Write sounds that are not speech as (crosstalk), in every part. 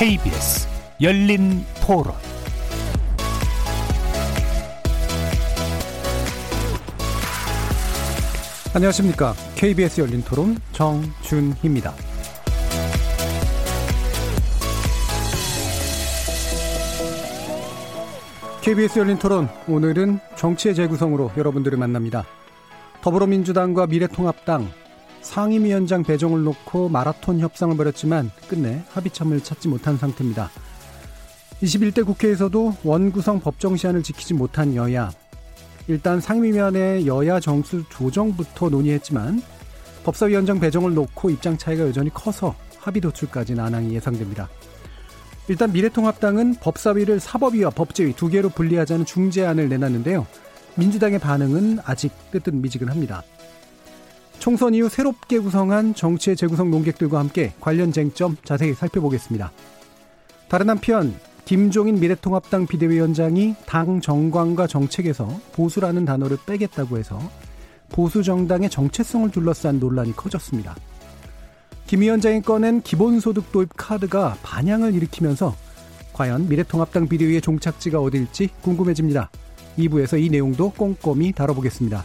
KBS 열린 토론 안녕하십니까. KBS 열린 토론 정준희입니다. KBS 열린 토론 오늘은 정치의 재구성으로 여러분들을 만납니다. 더불어민주당과 미래통합당 상임위원장 배정을 놓고 마라톤 협상을 벌였지만 끝내 합의점을 찾지 못한 상태입니다. 21대 국회에서도 원구성 법정 시한을 지키지 못한 여야. 일단 상임위원회 여야 정수 조정부터 논의했지만 법사위원장 배정을 놓고 입장 차이가 여전히 커서 합의 도출까지 난항이 예상됩니다. 일단 미래통합당은 법사위를 사법위와 법제위 두 개로 분리하자는 중재안을 내놨는데요. 민주당의 반응은 아직 뜨뜻미지근합니다. 총선 이후 새롭게 구성한 정치의 재구성 논객들과 함께 관련 쟁점 자세히 살펴보겠습니다. 다른 한편 김종인 미래통합당 비대위원장이 당 정광과 정책에서 보수라는 단어를 빼겠다고 해서 보수 정당의 정체성을 둘러싼 논란이 커졌습니다. 김 위원장이 꺼낸 기본소득 도입 카드가 반향을 일으키면서 과연 미래통합당 비대위의 종착지가 어딜지 궁금해집니다. 2부에서 이 내용도 꼼꼼히 다뤄보겠습니다.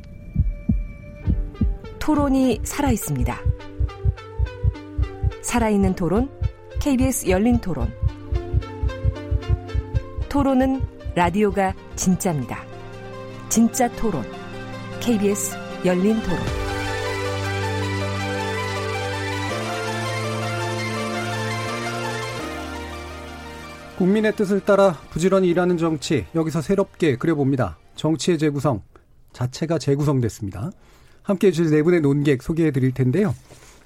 토론이 살아 있습니다. 살아있는 토론, KBS 열린 토론. 토론은 라디오가 진짜입니다. 진짜 토론, KBS 열린 토론. 국민의 뜻을 따라 부지런히 일하는 정치, 여기서 새롭게 그려봅니다. 정치의 재구성, 자체가 재구성됐습니다. 함께 해주실 네 분의 논객 소개해 드릴 텐데요.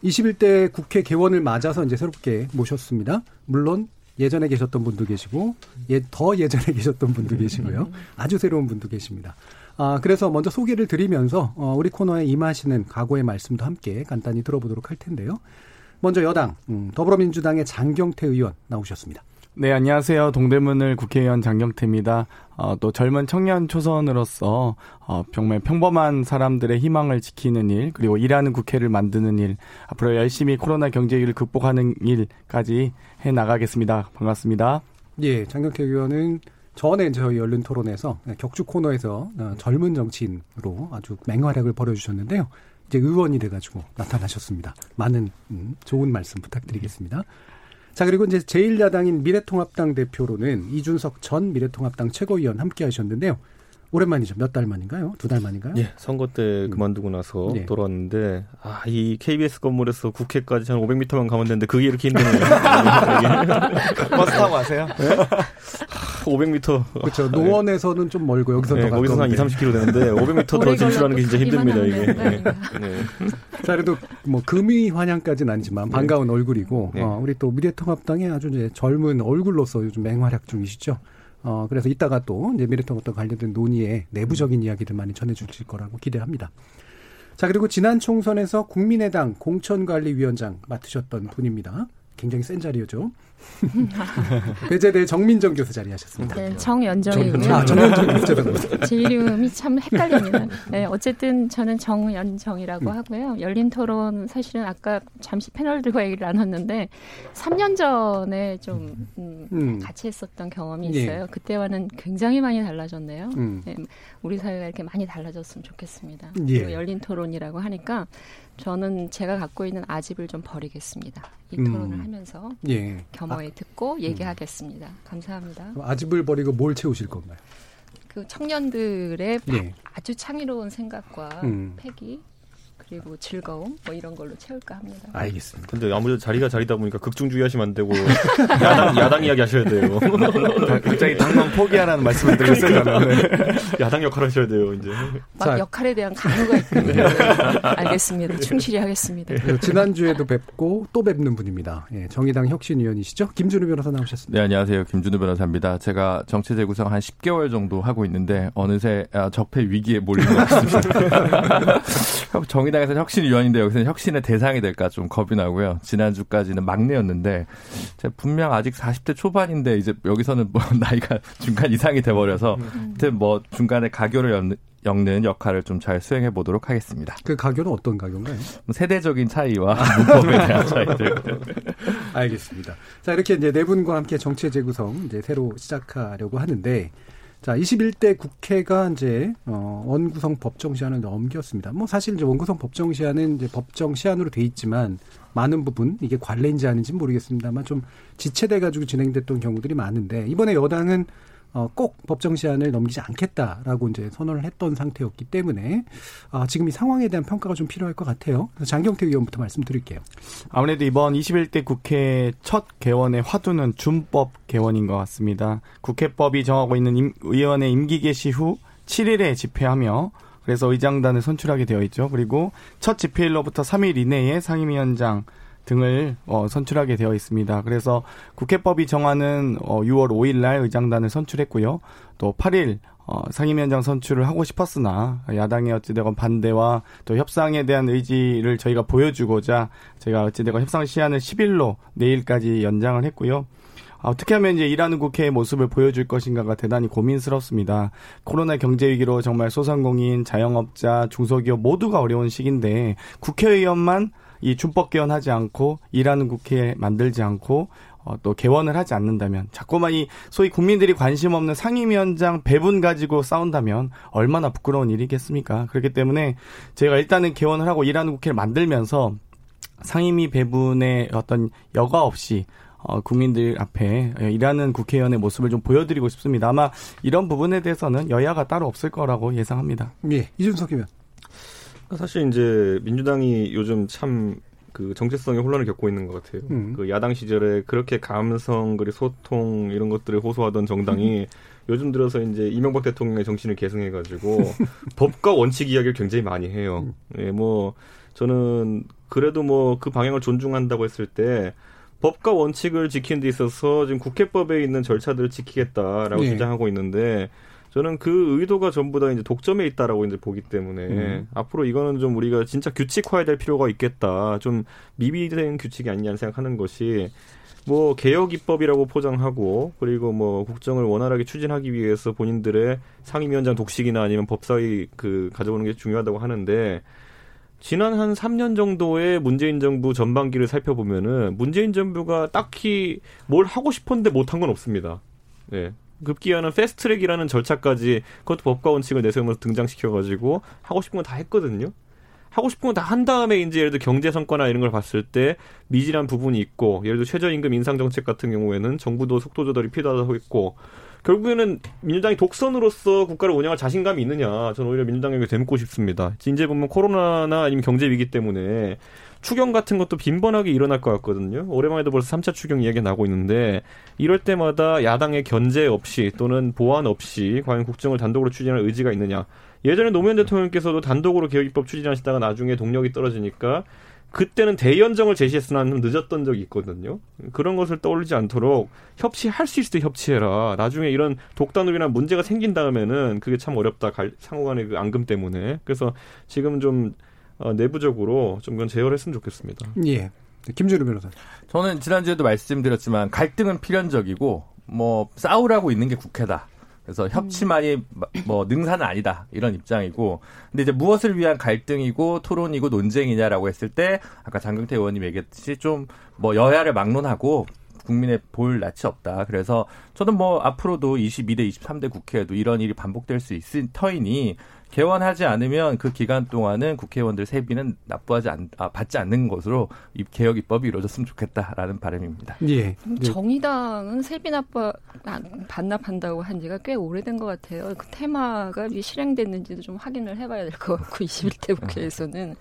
21대 국회 개원을 맞아서 이제 새롭게 모셨습니다. 물론 예전에 계셨던 분도 계시고, 예, 더 예전에 계셨던 분도 계시고요. 아주 새로운 분도 계십니다. 아, 그래서 먼저 소개를 드리면서, 어, 우리 코너에 임하시는 각오의 말씀도 함께 간단히 들어보도록 할 텐데요. 먼저 여당, 음, 더불어민주당의 장경태 의원 나오셨습니다. 네, 안녕하세요. 동대문을 국회의원 장경태입니다. 어, 또 젊은 청년 초선으로서 어, 정말 평범한 사람들의 희망을 지키는 일, 그리고 일하는 국회를 만드는 일, 앞으로 열심히 코로나 경제 위기를 극복하는 일까지 해 나가겠습니다. 반갑습니다. 예, 장경태 의원은 전에 저희 열린 토론에서 격주 코너에서 어, 젊은 정치인으로 아주 맹활약을 벌여주셨는데요. 이제 의원이 돼가지고 나타나셨습니다. 많은 음, 좋은 말씀 부탁드리겠습니다. 자, 그리고 이제 제1야당인 미래통합당 대표로는 이준석 전 미래통합당 최고위원 함께 하셨는데요. 오랜만이죠. 몇 달 만인가요? 두 달 만인가요? 예, 선거 때 그만두고 나서 예. 돌아왔는데, 아, 이 KBS 건물에서 국회까지 한 500m만 가면 되는데, 그게 이렇게 힘드네요. (laughs) (laughs) 버스 타고 가세요? 네? 500m. 그렇죠. 노원에서는 좀 멀고, 여기서 네, 더 거기서 한 2, 30km 되는데, 500m 더 진출하는 게 진짜 힘듭니다, 이게. 네. 네. 자, 그래도 뭐, 금이 환영까지는 아니지만, 반가운 얼굴이고, 네. 어, 우리 또 미래통합당의 아주 이제 젊은 얼굴로서 요즘 맹활약 중이시죠. 어, 그래서 이따가 또 이제 미래통합과 관련된 논의에 내부적인 이야기들 많이 전해주실 거라고 기대합니다. 자, 그리고 지난 총선에서 국민의당 공천관리위원장 맡으셨던 분입니다. 굉장히 센 자리였죠. (laughs) 배제대 정민정 교수 자리하셨습니다. 네, 정연정이고요. 아, 정연정 교수 (laughs) 제 이름이 참 헷갈립니다. 네, 어쨌든 저는 정연정이라고 음. 하고요. 열린 토론 사실은 아까 잠시 패널들과 얘기를 나눴는데 3년 전에 좀 음, 음. 같이 했었던 경험이 예. 있어요. 예. 그때와는 굉장히 많이 달라졌네요. 음. 네, 우리 사회가 이렇게 많이 달라졌으면 좋겠습니다. 예. 열린 토론이라고 하니까 저는 제가 갖고 있는 아집을 좀 버리겠습니다. 이 토론을 음. 하면서 예. 겸허히 아, 듣고 얘기하겠습니다. 음. 감사합니다. 아집을 버리고 뭘 채우실 건가요? 그 청년들의 예. 아주 창의로운 생각과 음. 패기 그리고 즐거움 뭐 이런 걸로 채울까 합니다. 알겠습니다. 근데 아무래도 자리가 자리다 보니까 극중주의 하시면 안 되고 (laughs) 야당, 야당 이야기 하셔야 돼요. (laughs) 갑자기 당만 포기하라는 말씀을 드렸어요. (laughs) 야당 역할 하셔야 돼요, 이제. 막 자, 역할에 대한 강요가 있군요. 네. 알겠습니다. 충실히 하겠습니다. 네, 지난 주에도 뵙고 또 뵙는 분입니다. 예, 정의당 혁신위원이시죠? 김준우 변호사 나오셨습니다. 네, 안녕하세요. 김준우 변호사입니다. 제가 정치 재구성 한 10개월 정도 하고 있는데 어느새 아, 적폐 위기에 몰린 것 같습니다. 정의당 에서 혁신위원인데 여기서는 혁신의 대상이 될까 좀 겁이 나고요. 지난주까지는 막내였는데 제가 분명 아직 40대 초반인데 이제 여기서는 뭐 (laughs) 나이가 중간 이상이 돼버려서 하여튼 뭐 중간에 가교를 연, 엮는 역할을 좀 잘 수행해 보도록 하겠습니다. 그 가교는 어떤 가교인가요? 세대적인 차이와 (laughs) 문법에 대한 차이들. (laughs) 알겠습니다. 자 이렇게 이제 네 분과 함께 정치 재구성 이제 새로 시작하려고 하는데 자, 21대 국회가 이제 어 원구성 법정 시한을 넘겼습니다. 뭐 사실 이제 원구성 법정 시한은 이제 법정 시한으로 돼 있지만 많은 부분 이게 관례인지 아닌지는 모르겠습니다만 좀 지체돼 가지고 진행됐던 경우들이 많은데 이번에 여당은 어, 꼭 법정 시한을 넘기지 않겠다라고 이제 선언을 했던 상태였기 때문에 아, 지금 이 상황에 대한 평가가 좀 필요할 것 같아요. 그래서 장경태 의원부터 말씀드릴게요. 아무래도 이번 21대 국회 첫 개원의 화두는 준법 개원인 것 같습니다. 국회법이 정하고 있는 임, 의원의 임기 개시 후 7일에 집회하며 그래서 의장단을 선출하게 되어 있죠. 그리고 첫 집회일로부터 3일 이내에 상임위원장 등을 어, 선출하게 되어 있습니다. 그래서 국회법이 정하는 어, 6월 5일 날 의장단을 선출했고요. 또 8일 어, 상임위원장 선출을 하고 싶었으나 야당의 어찌되건 반대와 또 협상에 대한 의지를 저희가 보여주고자 저희가 어찌되건 협상 시한을 10일로 내일까지 연장을 했고요. 아, 어떻게 하면 이제 일하는 국회의 모습을 보여줄 것인가가 대단히 고민스럽습니다. 코로나 경제 위기로 정말 소상공인, 자영업자, 중소기업 모두가 어려운 시기인데 국회의원만 이 준법 개헌하지 않고 일하는 국회 만들지 않고 어, 또 개원을 하지 않는다면 자꾸만 이 소위 국민들이 관심 없는 상임위원장 배분 가지고 싸운다면 얼마나 부끄러운 일이겠습니까? 그렇기 때문에 제가 일단은 개원을 하고 일하는 국회를 만들면서 상임위 배분의 어떤 여과 없이 어, 국민들 앞에 일하는 국회의원의 모습을 좀 보여드리고 싶습니다. 아마 이런 부분에 대해서는 여야가 따로 없을 거라고 예상합니다. 예, 이준석 의원. 사실 이제 민주당이 요즘 참 그 정체성의 혼란을 겪고 있는 것 같아요. 음. 그 야당 시절에 그렇게 감성 그리고 소통 이런 것들을 호소하던 정당이 음. (laughs) 요즘 들어서 이제 이명박 대통령의 정신을 계승해가지고 (laughs) 법과 원칙 이야기를 굉장히 많이 해요. 음. 예, 뭐 저는 그래도 뭐 그 방향을 존중한다고 했을 때 법과 원칙을 지키는 데 있어서 지금 국회법에 있는 절차들을 지키겠다라고 네. 주장하고 있는데 저는 그 의도가 전부 다 이제 독점에 있다라고 이제 보기 때문에 음. 앞으로 이거는 좀 우리가 진짜 규칙화해야 될 필요가 있겠다. 좀 미비된 규칙이 아니냐는 생각하는 것이 뭐 개혁 입법이라고 포장하고 그리고 뭐 국정을 원활하게 추진하기 위해서 본인들의 상임위원장 독식이나 아니면 법사위 그 가져오는 게 중요하다고 하는데 지난 한 3년 정도의 문재인 정부 전반기를 살펴보면은 문재인 정부가 딱히 뭘 하고 싶었는데 못한 건 없습니다. 네. 급기야는 패스트트랙이라는 절차까지 그것도 법과 원칙을 내세우면서 등장시켜가지고 하고 싶은 건 다 했거든요. 하고 싶은 건 다 한 다음에 이제 예를 들어 경제 성과나 이런 걸 봤을 때 미진한 부분이 있고 예를 들어 최저임금 인상 정책 같은 경우에는 정부도 속도 조절이 필요하다고 했고 결국에는 민주당이 독선으로서 국가를 운영할 자신감이 있느냐 저는 오히려 민주당에게 되묻고 싶습니다. 이제 보면 코로나나 아니면 경제 위기 때문에 추경 같은 것도 빈번하게 일어날 것 같거든요. 오랜만에도 벌써 3차 추경 이야기가 나고 있는데 이럴 때마다 야당의 견제 없이 또는 보완 없이 과연 국정을 단독으로 추진할 의지가 있느냐. 예전에 노무현 대통령께서도 단독으로 개혁입법 추진하시다가 나중에 동력이 떨어지니까 그때는 대연정을 제시했으나 좀 늦었던 적이 있거든요. 그런 것을 떠올리지 않도록 협치할 수 있을 때 협치해라. 나중에 이런 독단으로인한 문제가 생긴 다음에는 그게 참 어렵다. 상호 간의 그 앙금 때문에. 그래서 지금 좀 어, 내부적으로 좀 그건 제어했으면 좋겠습니다. 예. 김주루 변호사. 저는 지난주에도 말씀드렸지만 갈등은 필연적이고 뭐 싸우라고 있는 게 국회다. 그래서 협치만이 뭐 능사는 아니다 이런 입장이고 근데 이제 무엇을 위한 갈등이고 토론이고 논쟁이냐라고 했을 때 아까 장경태 의원님 얘기했듯이 좀 뭐 여야를 막론하고 국민의 볼 낯이 없다. 그래서 저는 뭐 앞으로도 22대 23대 국회에도 이런 일이 반복될 수 있을 터이니 개원하지 않으면 그 기간 동안은 국회의원들 세비는 납부하지 않, 아, 받지 않는 것으로 이 개혁 입법이 이루어졌으면 좋겠다라는 바람입니다. 예. 정의당은 세비 납부 반납한다고 한 지가 꽤 오래된 것 같아요. 그 테마가 실행됐는지도 좀 확인을 해봐야 될 것 같고 (laughs) 21대 국회에서는.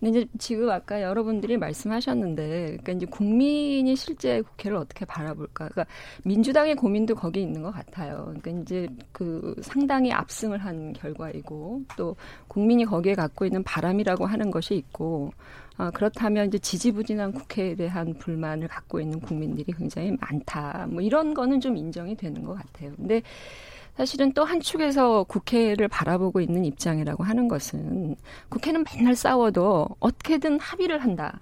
근데 이제 지금 아까 여러분들이 말씀하셨는데, 그러니까 이제 국민이 실제 국회를 어떻게 바라볼까. 그러니까 민주당의 고민도 거기 있는 것 같아요. 그러니까 이제 그 상당히 압승을 한 결과이고, 또 국민이 거기에 갖고 있는 바람이라고 하는 것이 있고, 아, 그렇다면 이제 지지부진한 국회에 대한 불만을 갖고 있는 국민들이 굉장히 많다. 뭐 이런 거는 좀 인정이 되는 것 같아요. 근데 사실은 또 한 축에서 국회를 바라보고 있는 입장이라고 하는 것은 국회는 맨날 싸워도 어떻게든 합의를 한다.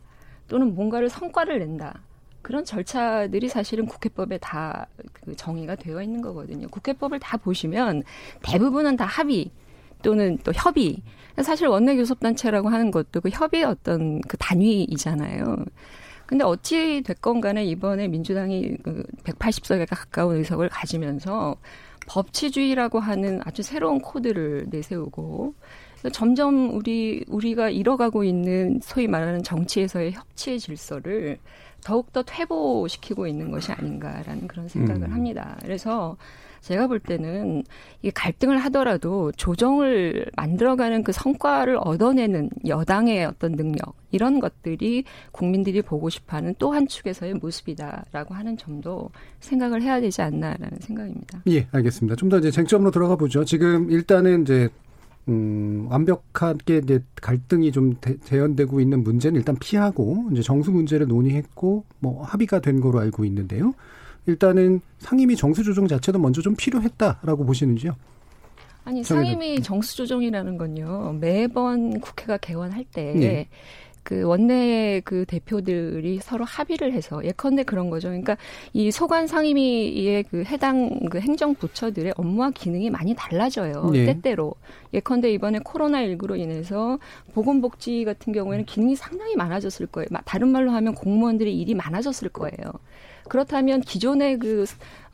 또는 뭔가를 성과를 낸다. 그런 절차들이 사실은 국회법에 다그 정의가 되어 있는 거거든요. 국회법을 다 보시면 대부분은 다 합의 또는 또 협의. 사실 원내교섭단체라고 하는 것도 그 협의의 어떤 그 단위이잖아요. 근데 어찌 됐건 간에 이번에 민주당이 그 180석에 가까운 의석을 가지면서 법치주의라고 하는 아주 새로운 코드를 내세우고 점점 우리 우리가 잃어가고 있는 소위 말하는 정치에서의 협치의 질서를 더욱더 퇴보시키고 있는 것이 아닌가라는 그런 생각을 음. 합니다. 그래서 제가 볼 때는 이 갈등을 하더라도 조정을 만들어가는 그 성과를 얻어내는 여당의 어떤 능력 이런 것들이 국민들이 보고 싶어하는 또 한 축에서의 모습이다라고 하는 점도 생각을 해야 되지 않나라는 생각입니다. 예, 알겠습니다. 좀 더 이제 쟁점으로 들어가 보죠. 지금 일단은 이제 음, 완벽하게 이제 갈등이 좀 대, 연되고 있는 문제는 일단 피하고 이제 정수 문제를 논의했고 뭐 합의가 된 거로 알고 있는데요. 일단은 상임위 정수 조정 자체도 먼저 좀 필요했다라고 보시는지요? 아니 상임위 정수 조정이라는 건요 매번 국회가 개원할 때. 네. 그 원내 그 대표들이 서로 합의를 해서 예컨대 그런 거죠. 그러니까 이 소관 상임위의 그 해당 그 행정 부처들의 업무와 기능이 많이 달라져요. 네. 때때로 예컨대 이번에 코로나 19로 인해서 보건복지 같은 경우에는 기능이 상당히 많아졌을 거예요. 다른 말로 하면 공무원들의 일이 많아졌을 거예요. 그렇다면 기존의 그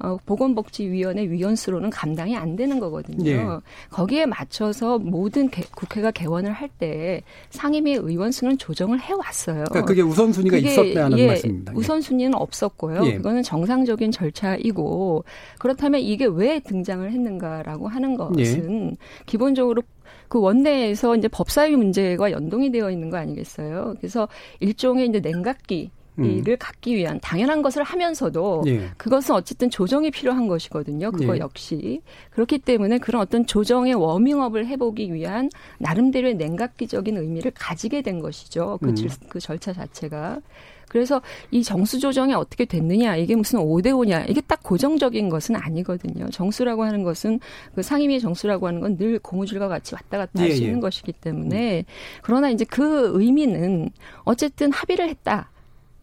어, 보건복지위원회 위원수로는 감당이 안 되는 거거든요. 예. 거기에 맞춰서 모든 개, 국회가 개원을 할 때 상임위 의원 수는 조정을 해왔어요. 그러니까 그게 우선순위가 있었다는 예, 말씀입니다. 예. 우선순위는 없었고요. 예. 그거는 정상적인 절차이고 그렇다면 이게 왜 등장을 했는가라고 하는 것은 예. 기본적으로 그 원내에서 이제 법사위 문제가 연동이 되어 있는 거 아니겠어요? 그래서 일종의 이제 냉각기 이를 음. 갖기 위한 당연한 것을 하면서도 예. 그것은 어쨌든 조정이 필요한 것이거든요. 그거 예. 역시 그렇기 때문에 그런 어떤 조정의 워밍업을 해보기 위한 나름대로의 냉각기적인 의미를 가지게 된 것이죠. 그, 음. 질, 그 절차 자체가. 그래서 이 정수 조정이 어떻게 됐느냐 이게 무슨 5대 5냐 이게 딱 고정적인 것은 아니거든요. 정수라고 하는 것은 그 상임위 정수라고 하는 건 늘 고무줄과 같이 왔다 갔다 할수 예, 예. 있는 것이기 때문에 음. 그러나 이제 그 의미는 어쨌든 합의를 했다.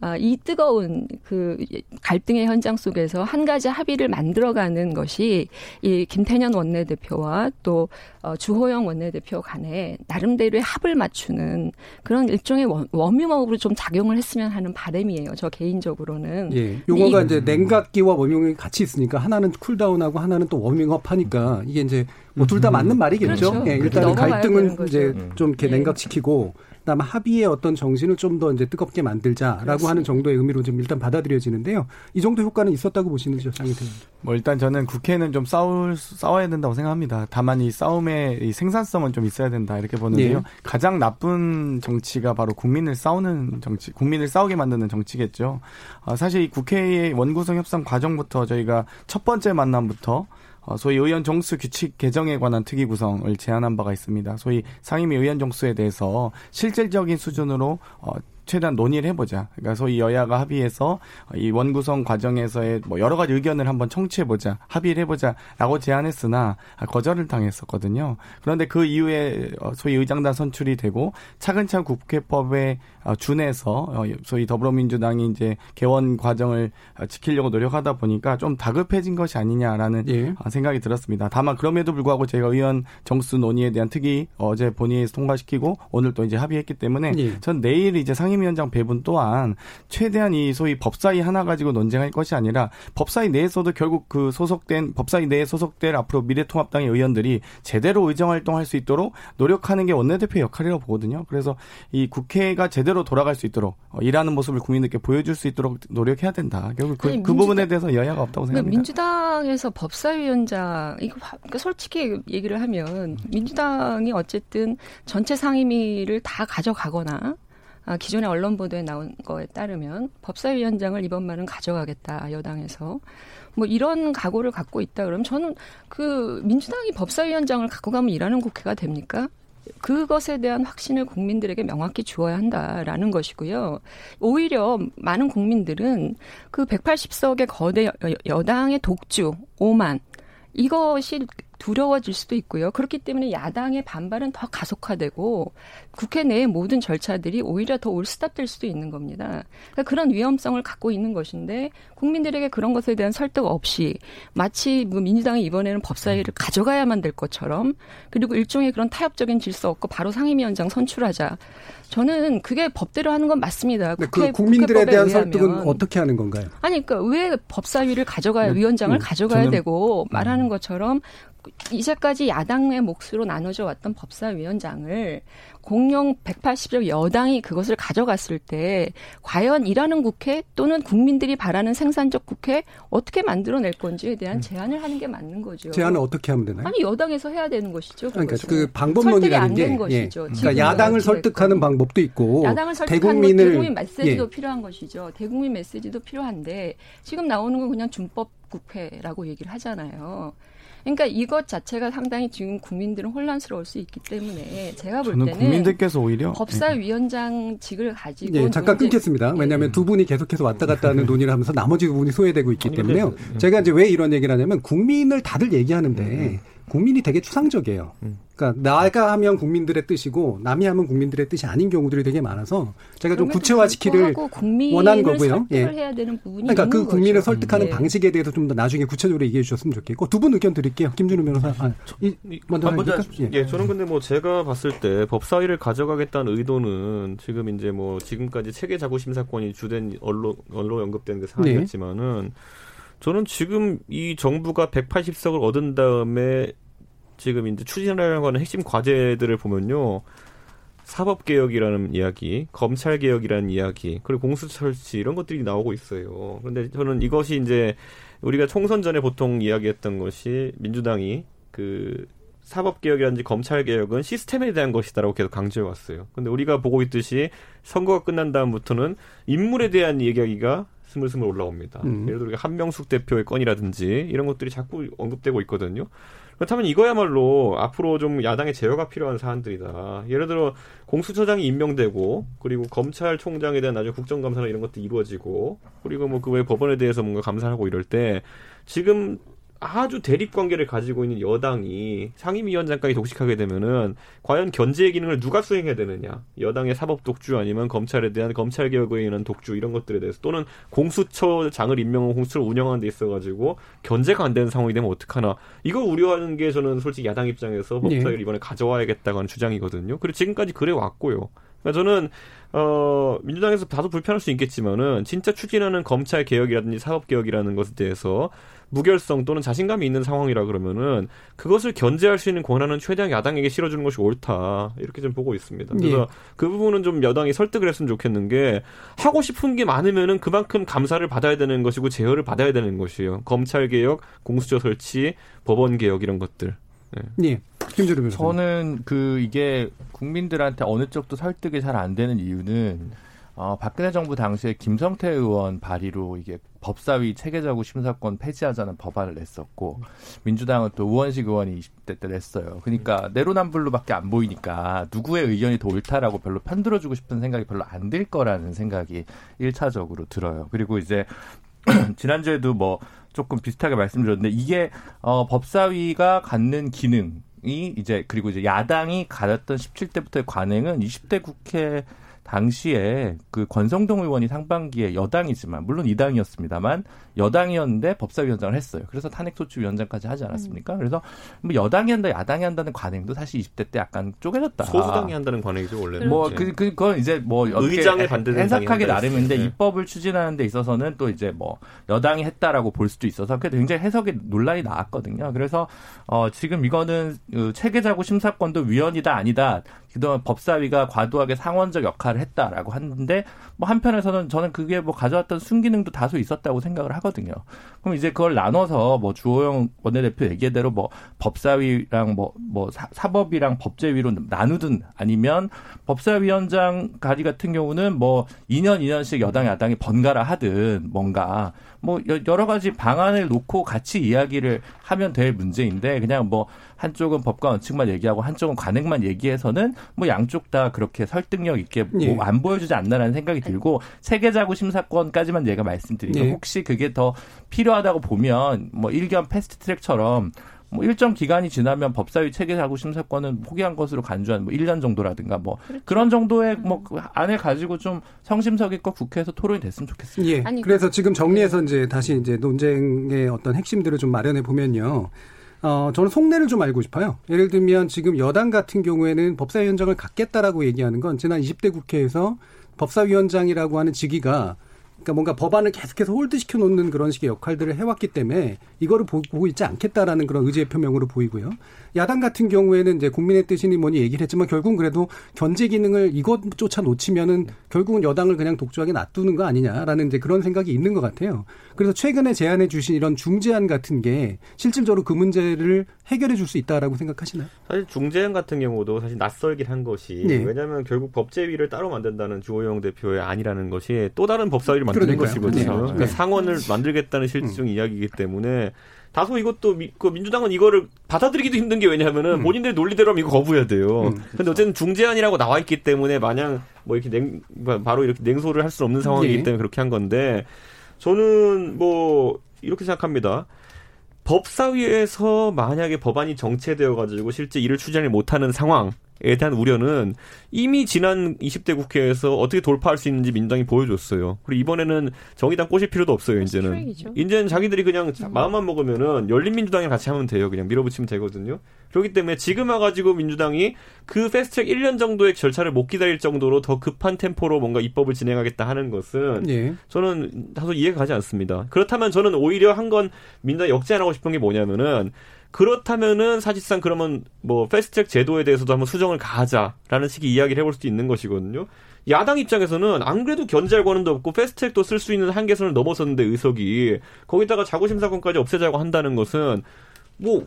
아, 이 뜨거운 그 갈등의 현장 속에서 한 가지 합의를 만들어가는 것이 이 김태년 원내대표와 또 어, 주호영 원내대표 간에 나름대로의 합을 맞추는 그런 일종의 워밍업으로 좀 작용을 했으면 하는 바람이에요. 저 개인적으로는. 예. 용어가 이제 냉각기와 워밍업이 같이 있으니까 하나는 cool down하고 하나는 또 워밍업 하니까 이게 이제 뭐 둘 다 맞는 말이겠죠. 그렇죠. 예, 일단은 갈등은 이제 좀 이렇게 예. 냉각시키고 그다음에 합의의 어떤 정신을 좀 더 이제 뜨겁게 만들자라고 그렇습니다. 하는 정도의 의미로 좀 일단 받아들여지는데요. 이 정도 효과는 있었다고 보시는지요, 장희태 뭐 일단 저는 국회는 좀 싸울 싸워야 된다고 생각합니다. 다만 이 싸움의 이 생산성은 좀 있어야 된다 이렇게 보는데요. 네. 가장 나쁜 정치가 바로 국민을 싸우는 정치, 국민을 싸우게 만드는 정치겠죠. 아, 사실 이 국회의 원구성 협상 과정부터 저희가 첫 번째 만남부터 어, 소위 의원 정수 규칙 개정에 관한 특위 구성을 제안한 바가 있습니다. 소위 상임위 의원 정수에 대해서 실질적인 수준으로 어, 최대한 논의를 해보자. 그러니까 소위 여야가 합의해서 이 원구성 과정에서의 뭐 여러 가지 의견을 한번 청취해보자, 합의를 해보자라고 제안했으나 거절을 당했었거든요. 그런데 그 이후에 어, 소위 의장단 선출이 되고 차근차근 국회법에 어, 준해서 어, 소위 더불어민주당이 이제 개원 과정을 지키려고 노력하다 보니까 좀 다급해진 것이 아니냐라는 예. 생각이 들었습니다. 다만 그럼에도 불구하고 제가 의원 정수 논의에 대한 특위 어제 본회의에서 통과시키고 오늘 또 이제 합의했기 때문에 예. 전 내일 이제 상임 상임위원장 배분 또한 최대한 이 소위 법사위 하나 가지고 논쟁할 것이 아니라 법사위 내에서도 결국 그 소속된 법사위 내에 소속될 앞으로 미래통합당의 의원들이 제대로 의정 활동할 수 있도록 노력하는 게 원내대표 역할이라고 보거든요. 그래서 이 국회가 제대로 돌아갈 수 있도록 어, 일하는 모습을 국민들께 보여줄 수 있도록 노력해야 된다. 결국 그, 아니, 그 부분에 대해서 여야가 없다고 생각합니다. 민주당에서 법사위원장 이거 그러니까 솔직히 얘기를 하면 민주당이 어쨌든 전체 상임위를 다 가져가거나 아, 기존의 언론 보도에 나온 거에 따르면 법사위원장을 이번만은 가져가겠다 여당에서 뭐 이런 각오를 갖고 있다 그러면 저는 그 민주당이 법사위원장을 갖고 가면 일하는 국회가 됩니까? 그것에 대한 확신을 국민들에게 명확히 주어야 한다라는 것이고요. 오히려 많은 국민들은 그 180석의 거대 여당의 독주, 오만, 이것이 두려워질 수도 있고요. 그렇기 때문에 야당의 반발은 더 가속화되고 국회 내의 모든 절차들이 오히려 더 올스탑될 수도 있는 겁니다. 그러니까 그런 위험성을 갖고 있는 것인데 국민들에게 그런 것에 대한 설득 없이 마치 뭐 민주당이 이번에는 법사위를 가져가야만 될 것처럼 그리고 일종의 그런 타협적인 질서 없고 바로 상임위원장 선출하자. 저는 그게 법대로 하는 건 맞습니다. 그 국회, 그 국민들에 대한 의하면. 설득은 어떻게 하는 건가요? 아니, 그러니까 왜 법사위를 가져가야 네. 위원장을 음, 가져가야 되고 말하는 것처럼 이제까지 야당의 몫으로 나눠져 왔던 법사위원장을 공용 180석 여당이 그것을 가져갔을 때 과연 일하는 국회 또는 국민들이 바라는 생산적 국회 어떻게 만들어낼 건지에 대한 음. 제안을 하는 게 맞는 거죠. 제안을 어떻게 하면 되나요? 아니 여당에서 해야 되는 것이죠. 그러니까 그 방법론이라는 게 예. 그러니까 야당을 설득하는 방법도 있고 야당을 설득하는 대국민을 대국민 메시지도 예. 필요한 것이죠. 대국민 메시지도 필요한데 지금 나오는 건 그냥 준법 국회라고 얘기를 하잖아요. 그러니까 이것 자체가 상당히 지금 국민들은 혼란스러울 수 있기 때문에 제가 볼 때는 국민들께서 오히려 법사위원장직을 가지고 예, 잠깐 끊겠습니다. 왜냐하면 두 분이 계속해서 왔다 갔다 하는 (laughs) 논의를 하면서 나머지 부분이 소외되고 있기 때문에요. 제가 이제 왜 이런 얘기를 하냐면 국민을 다들 얘기하는데 음. 국민이 되게 추상적이에요. 음. 그러니까 나가 하면 국민들의 뜻이고 남이 하면 국민들의 뜻이 아닌 경우들이 되게 많아서 제가 좀 구체화시키를 원하는 거고요. 예. 해야 되는 부분이 그러니까 그 국민을 거죠. 설득하는 음. 방식에 대해서 좀 더 나중에 구체적으로 얘기해 주셨으면 좋겠고 두 분 의견 드릴게요. 김준우 변호사. 아, 이, 먼저 아, 먼저 예. 예, 저는 근데 뭐 제가 봤을 때 법사위를 가져가겠다는 의도는 지금 이제 뭐 지금까지 체계 자구 심사권이 주된 언론 언론 언급된 그 상황이었지만은 네. 저는 지금 이 정부가 180석을 얻은 다음에 지금 이제 추진하려고 하는 핵심 과제들을 보면요. 사법개혁이라는 이야기, 검찰개혁이라는 이야기, 그리고 공수처 설치 이런 것들이 나오고 있어요. 그런데 저는 이것이 이제 우리가 총선 전에 보통 이야기했던 것이 민주당이 그 사법개혁이라든지 검찰개혁은 시스템에 대한 것이다라고 계속 강조해 왔어요. 근데 우리가 보고 있듯이 선거가 끝난 다음부터는 인물에 대한 이야기가 스물스물 올라옵니다. 음. 예를 들어 한명숙 대표의 건이라든지 이런 것들이 자꾸 언급되고 있거든요. 그렇다면 이거야말로 앞으로 좀 야당의 제어가 필요한 사안들이다. 예를 들어 공수처장이 임명되고 그리고 검찰총장에 대한 나중에 국정감사나 이런 것도 이루어지고 그리고 뭐 그 외 법원에 대해서 뭔가 감사하고 이럴 때 지금 아주 대립 관계를 가지고 있는 여당이 상임위원장까지 독식하게 되면은 과연 견제의 기능을 누가 수행해야 되느냐? 여당의 사법 독주 아니면 검찰에 대한 검찰 개혁에 의한 독주 이런 것들에 대해서 또는 공수처장을 임명하고 공수처를 운영하는 데 있어 가지고 견제가 안 되는 상황이 되면 어떡하나? 이걸 우려하는 게 저는 솔직히 야당 입장에서 법사위를 예. 이번에 가져와야겠다고 하는 주장이거든요. 그리고 지금까지 그래 왔고요. 그러니까 저는 어 민주당에서 다소 불편할 수 있겠지만은 진짜 추진하는 검찰 개혁이라든지 사법 개혁이라는 것에 대해서 무결성 또는 자신감이 있는 상황이라 그러면은 그것을 견제할 수 있는 권한은 최대한 야당에게 실어주는 것이 옳다 이렇게 좀 보고 있습니다. 그래서 예. 그 부분은 좀 여당이 설득을 했으면 좋겠는 게 하고 싶은 게 많으면은 그만큼 감사를 받아야 되는 것이고 제어를 받아야 되는 것이에요. 검찰 개혁, 공수처 설치, 법원 개혁 이런 것들. 네. 예. 김주름 저는 그 이게 국민들한테 어느 쪽도 설득이 잘 안 되는 이유는 어, 박근혜 정부 당시에 김성태 의원 발의로 이게 법사위 체계적으로 심사권 폐지하자는 법안을 냈었고 민주당은 또 우원식 의원이 20대 때 냈어요. 그러니까 내로남불로밖에 안 보이니까 누구의 의견이 더 옳다라고 별로 편들어주고 싶은 생각이 별로 안 들 거라는 생각이 1차적으로 들어요. 그리고 이제 (clears throat) 지난주에도 뭐 조금 비슷하게 말씀드렸는데 이게 어 법사위가 갖는 기능 이 이제 그리고 이제 야당이 가졌던 17대부터의 관행은 20대 국회 당시에 그 권성동 의원이 상반기에 여당이지만 물론 이당이었습니다만 여당이었는데 법사위원장을 했어요. 그래서 탄핵소추위원장까지 하지 않았습니까? 음. 그래서 뭐 여당이 한다, 야당이 한다는 관행도 사실 20대 때 약간 쪼개졌다. 소수당이 한다는 관행이죠 원래. 뭐그 그, 그건 이제 뭐 의장에 반대 해석하기 나름인데 네. 입법을 추진하는 데 있어서는 또 이제 뭐 여당이 했다라고 볼 수도 있어서 그래도 굉장히 해석이 논란이 나왔거든요. 그래서 어 지금 이거는 그 체계자구 심사권도 위헌이다 아니다. 그동안 법사위가 과도하게 상원적 역할을 했다라고 하는데 뭐 한편에서는 저는 그게 뭐 가져왔던 순기능도 다소 있었다고 생각을 하거든요. 그럼 이제 그걸 나눠서 뭐 주호영 원내대표 얘기대로 뭐 법사위랑 뭐뭐 뭐 사법이랑 법제위로 나누든 아니면 법사위원장 가리 같은 경우는 뭐 2년 2년씩 여당 야당이 번갈아 하든 뭔가 뭐 여러 가지 방안을 놓고 같이 이야기를 하면 될 문제인데 그냥 뭐 한쪽은 법과 원칙만 얘기하고 한쪽은 관행만 얘기해서는 뭐 양쪽 다 그렇게 설득력 있게 뭐 예. 뭐안 보여주지 않나라는 생각이 들고 세계자구 심사권까지만 얘가 말씀드리면 예. 혹시 그게 더 필요하다고 보면 뭐 일견 패스트 트랙처럼 뭐 일정 기간이 지나면 법사위 체계사고 심사권은 포기한 것으로 간주한 뭐 1년 정도라든가 뭐 그렇죠. 그런 정도의 뭐 음. 그 안에 가지고 좀 성심성의껏 국회에서 토론이 됐으면 좋겠습니다. 예. 아니, 그래서 지금 정리해서 이제 다시 이제 논쟁의 어떤 핵심들을 좀 마련해 보면요. 어, 저는 속내를 좀 알고 싶어요. 예를 들면 지금 여당 같은 경우에는 법사위원장을 갖겠다라고 얘기하는 건 지난 20대 국회에서 법사위원장이라고 하는 직위가 그러니까 뭔가 법안을 계속해서 홀드시켜 놓는 그런 식의 역할들을 해왔기 때문에 이거를 보고 있지 않겠다라는 그런 의지의 표명으로 보이고요. 야당 같은 경우에는 이제 국민의 뜻이니 뭐니 얘기를 했지만 결국은 그래도 견제 기능을 이것조차 놓치면은 결국은 여당을 그냥 독주하게 놔두는 거 아니냐라는 이제 그런 생각이 있는 것 같아요. 그래서 최근에 제안해 주신 이런 중재안 같은 게 실질적으로 그 문제를 해결해 줄 수 있다라고 생각하시나요? 사실 중재안 같은 경우도 사실 낯설긴 한 것이 네. 왜냐하면 결국 법제위를 따로 만든다는 주호영 대표의 안이라는 것이 또 다른 법사위를 만드는. 것이거든요. 네. 그러니까 상원을 만들겠다는 실질적인 음. 이야기이기 때문에 다소 이것도 미, 그 민주당은 이거를 받아들이기도 힘든 게 왜냐하면은 음. 본인들 논리대로 하면 이거 거부해야 돼요. 음, 근데 어쨌든 중재안이라고 나와 있기 때문에 마냥 뭐 이렇게 냉 바로 이렇게 냉소를 할 수 없는 상황이기 예. 때문에 그렇게 한 건데 저는 뭐 이렇게 생각합니다. 법사위에서 만약에 법안이 정체되어 가지고 실제 일을 추진을 못하는 상황 에 대한 우려는 이미 지난 20대 국회에서 어떻게 돌파할 수 있는지 민당이 보여줬어요. 그리고 이번에는 정의당 꼬실 필요도 없어요, 이제는. 이제는 자기들이 그냥 음. 마음만 먹으면은 열린민주당이랑 같이 하면 돼요. 그냥 밀어붙이면 되거든요. 그렇기 때문에 지금 와가지고 민주당이 그 패스트트랙 1년 정도의 절차를 못 기다릴 정도로 더 급한 템포로 뭔가 입법을 진행하겠다 하는 것은 예. 저는 다소 이해가 가지 않습니다. 그렇다면 저는 오히려 한 건 민주당이 역제안하고 싶은 게 뭐냐면은 그렇다면은 사실상 그러면 뭐 패스트트랙 제도에 대해서도 한번 수정을 가하자라는 식의 이야기를 해볼 수도 있는 것이거든요. 야당 입장에서는 안 그래도 견제할 권한도 없고 패스트트랙도 쓸 수 있는 한계선을 넘어섰는데 의석이 거기다가 자구심사권까지 없애자고 한다는 것은 뭐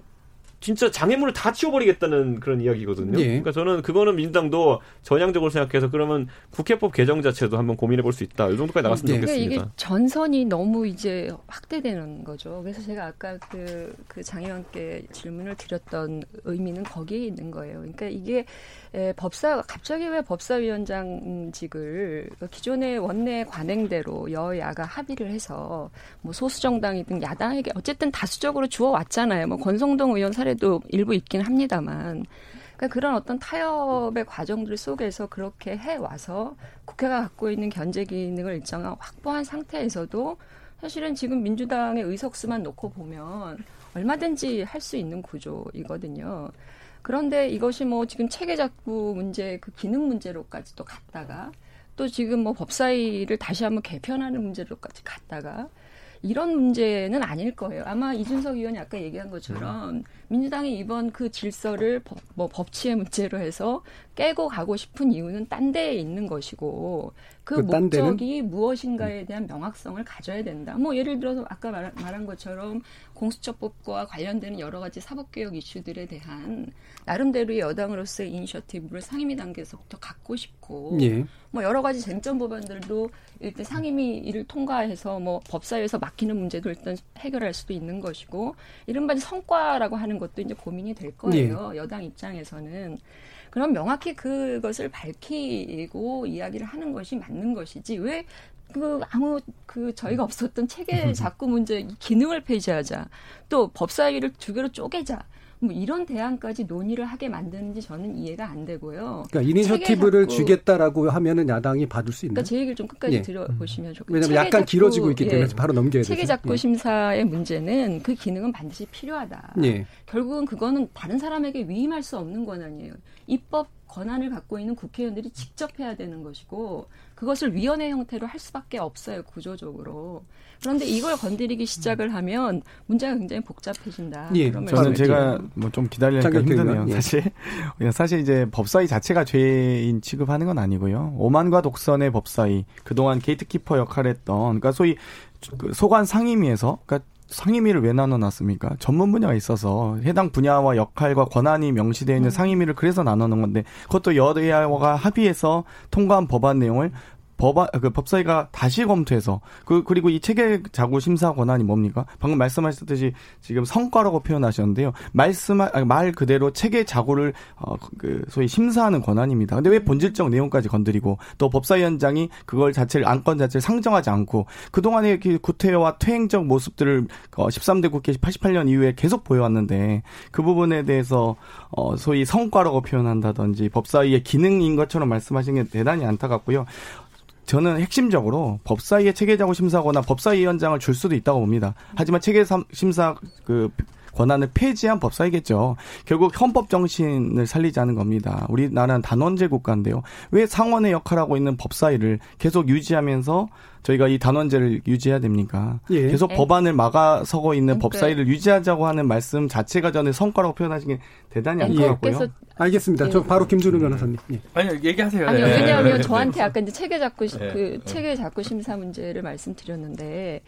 진짜 장애물을 다 치워버리겠다는 그런 이야기거든요. 예. 그러니까 저는 그거는 민주당도 전향적으로 생각해서 그러면 국회법 개정 자체도 한번 고민해 볼 수 있다. 이 정도까지 나갔으면 예. 좋겠습니다. 이게 전선이 너무 이제 확대되는 거죠. 그래서 제가 아까 그, 그 장의원께 질문을 드렸던 의미는 거기에 있는 거예요. 그러니까 이게 에, 법사 갑자기 왜 법사위원장직을 기존의 원내 관행대로 여야가 합의를 해서 뭐 소수 정당이든 야당에게 어쨌든 다수적으로 주어 왔잖아요. 뭐 권성동 의원 사 례도 일부 있긴 합니다만. 그러니까 그런 어떤 타협의 과정들 속에서 그렇게 해 와서 국회가 갖고 있는 견제 기능을 일정한 확보한 상태에서도 사실은 지금 민주당의 의석수만 놓고 보면 얼마든지 할 수 있는 구조이거든요. 그런데 이것이 뭐 지금 체계 작부 문제 그 기능 문제로까지 도 갔다가 또 지금 뭐 법사위를 다시 한번 개편하는 문제로까지 갔다가 이런 문제는 아닐 거예요. 아마 이준석 의원이 아까 얘기한 것처럼 민주당이 이번 그 질서를 법, 뭐 법치의 문제로 해서 깨고 가고 싶은 이유는 딴 데에 있는 것이고 그, 그 목적이 무엇인가에 대한 명확성을 가져야 된다. 뭐 예를 들어서 아까 말, 말한 것처럼 공수처법과 관련되는 여러 가지 사법개혁 이슈들에 대한 나름대로의 여당으로서의 이니셔티브를 상임위 단계에서부터 갖고 싶고 예. 뭐 여러 가지 쟁점 법안들도 일단 상임위 이를 통과해서 뭐 법사위에서 막히는 문제도 일단 해결할 수도 있는 것이고 이른바 성과라고 하는 것도 이제 고민이 될 거예요. 예. 여당 입장에서는. 그럼 명확히 그것을 밝히고 이야기를 하는 것이 맞는 것이지 왜 그 아무 그 저희가 없었던 체계 (laughs) 자꾸 문제 기능을 폐지하자. 또 법사위를 두 개로 쪼개자 뭐 이런 대안까지 논의를 하게 만드는지 저는 이해가 안 되고요. 그러니까 이니셔티브를 주겠다라고 하면은 야당이 받을 수 있나요? 그러니까 제 얘기를 좀 끝까지 예. 들어보시면 좋겠습니다. 왜냐하면 약간 작고, 길어지고 있기 때문에 예. 바로 넘겨야 돼요. 체계 작고 예. 심사의 문제는 그 기능은 반드시 필요하다. 예. 결국은 그거는 다른 사람에게 위임할 수 없는 권한이에요. 입법 권한을 갖고 있는 국회의원들이 직접 해야 되는 것이고 그것을 위원회 형태로 할 수밖에 없어요 구조적으로. 그런데 이걸 건드리기 시작을 하면 문제가 굉장히 복잡해진다. 예, 저는 제가 뭐 좀 기다리니까 힘드네요. 예. 사실 (laughs) 사실 이제 법사위 자체가 죄인 취급하는 건 아니고요. 오만과 독선의 법사위 그동안 게이트키퍼 역할했던 그러니까 소위 그 소관 상임위에서 그러니까 상임위를 왜 나눠놨습니까? 전문 분야가 있어서 해당 분야와 역할과 권한이 명시되어 있는 음. 상임위를 그래서 나눠놓은 건데 그것도 여야가 합의해서 통과한 법안 내용을 법안 그 법사위가 다시 검토해서 그 그리고 이 체계 자구 심사 권한이 뭡니까? 방금 말씀하셨듯이 지금 성과라고 표현하셨는데요. 말씀 말 그대로 체계 자구를 어 그 소위 심사하는 권한입니다. 근데 왜 본질적 내용까지 건드리고 또 법사위원장이 그걸 자체를 안건 자체를 상정하지 않고 그동안의 그 구태와 퇴행적 모습들을 어 13대 국회 88년 이후에 계속 보여왔는데 그 부분에 대해서 어 소위 성과라고 표현한다든지 법사위의 기능인 것처럼 말씀하신 게 대단히 안타깝고요. 저는 핵심적으로 법사위의 체계자구 심사거나 법사위원장을 줄 수도 있다고 봅니다. 하지만 체계 심사 그 권한을 폐지한 법사위겠죠. 결국 헌법 정신을 살리자는 겁니다. 우리나라는 단원제 국가인데요. 왜 상원의 역할하고 있는 법사위를 계속 유지하면서 저희가 이 단원제를 유지해야 됩니까? 예. 계속 네. 법안을 막아서고 있는 그러니까. 법사위를 유지하자고 하는 말씀 자체가 전에 성과라고 표현하신 게 대단히 안타깝고요. 알겠습니다. 예. 저 바로 김준우 변호사님. 예. 아니 얘기하세요. 아니요. 네. 왜냐하면 저한테 아까 이제 체계 잡고 네. 그 체계 잡고 심사 문제를 말씀드렸는데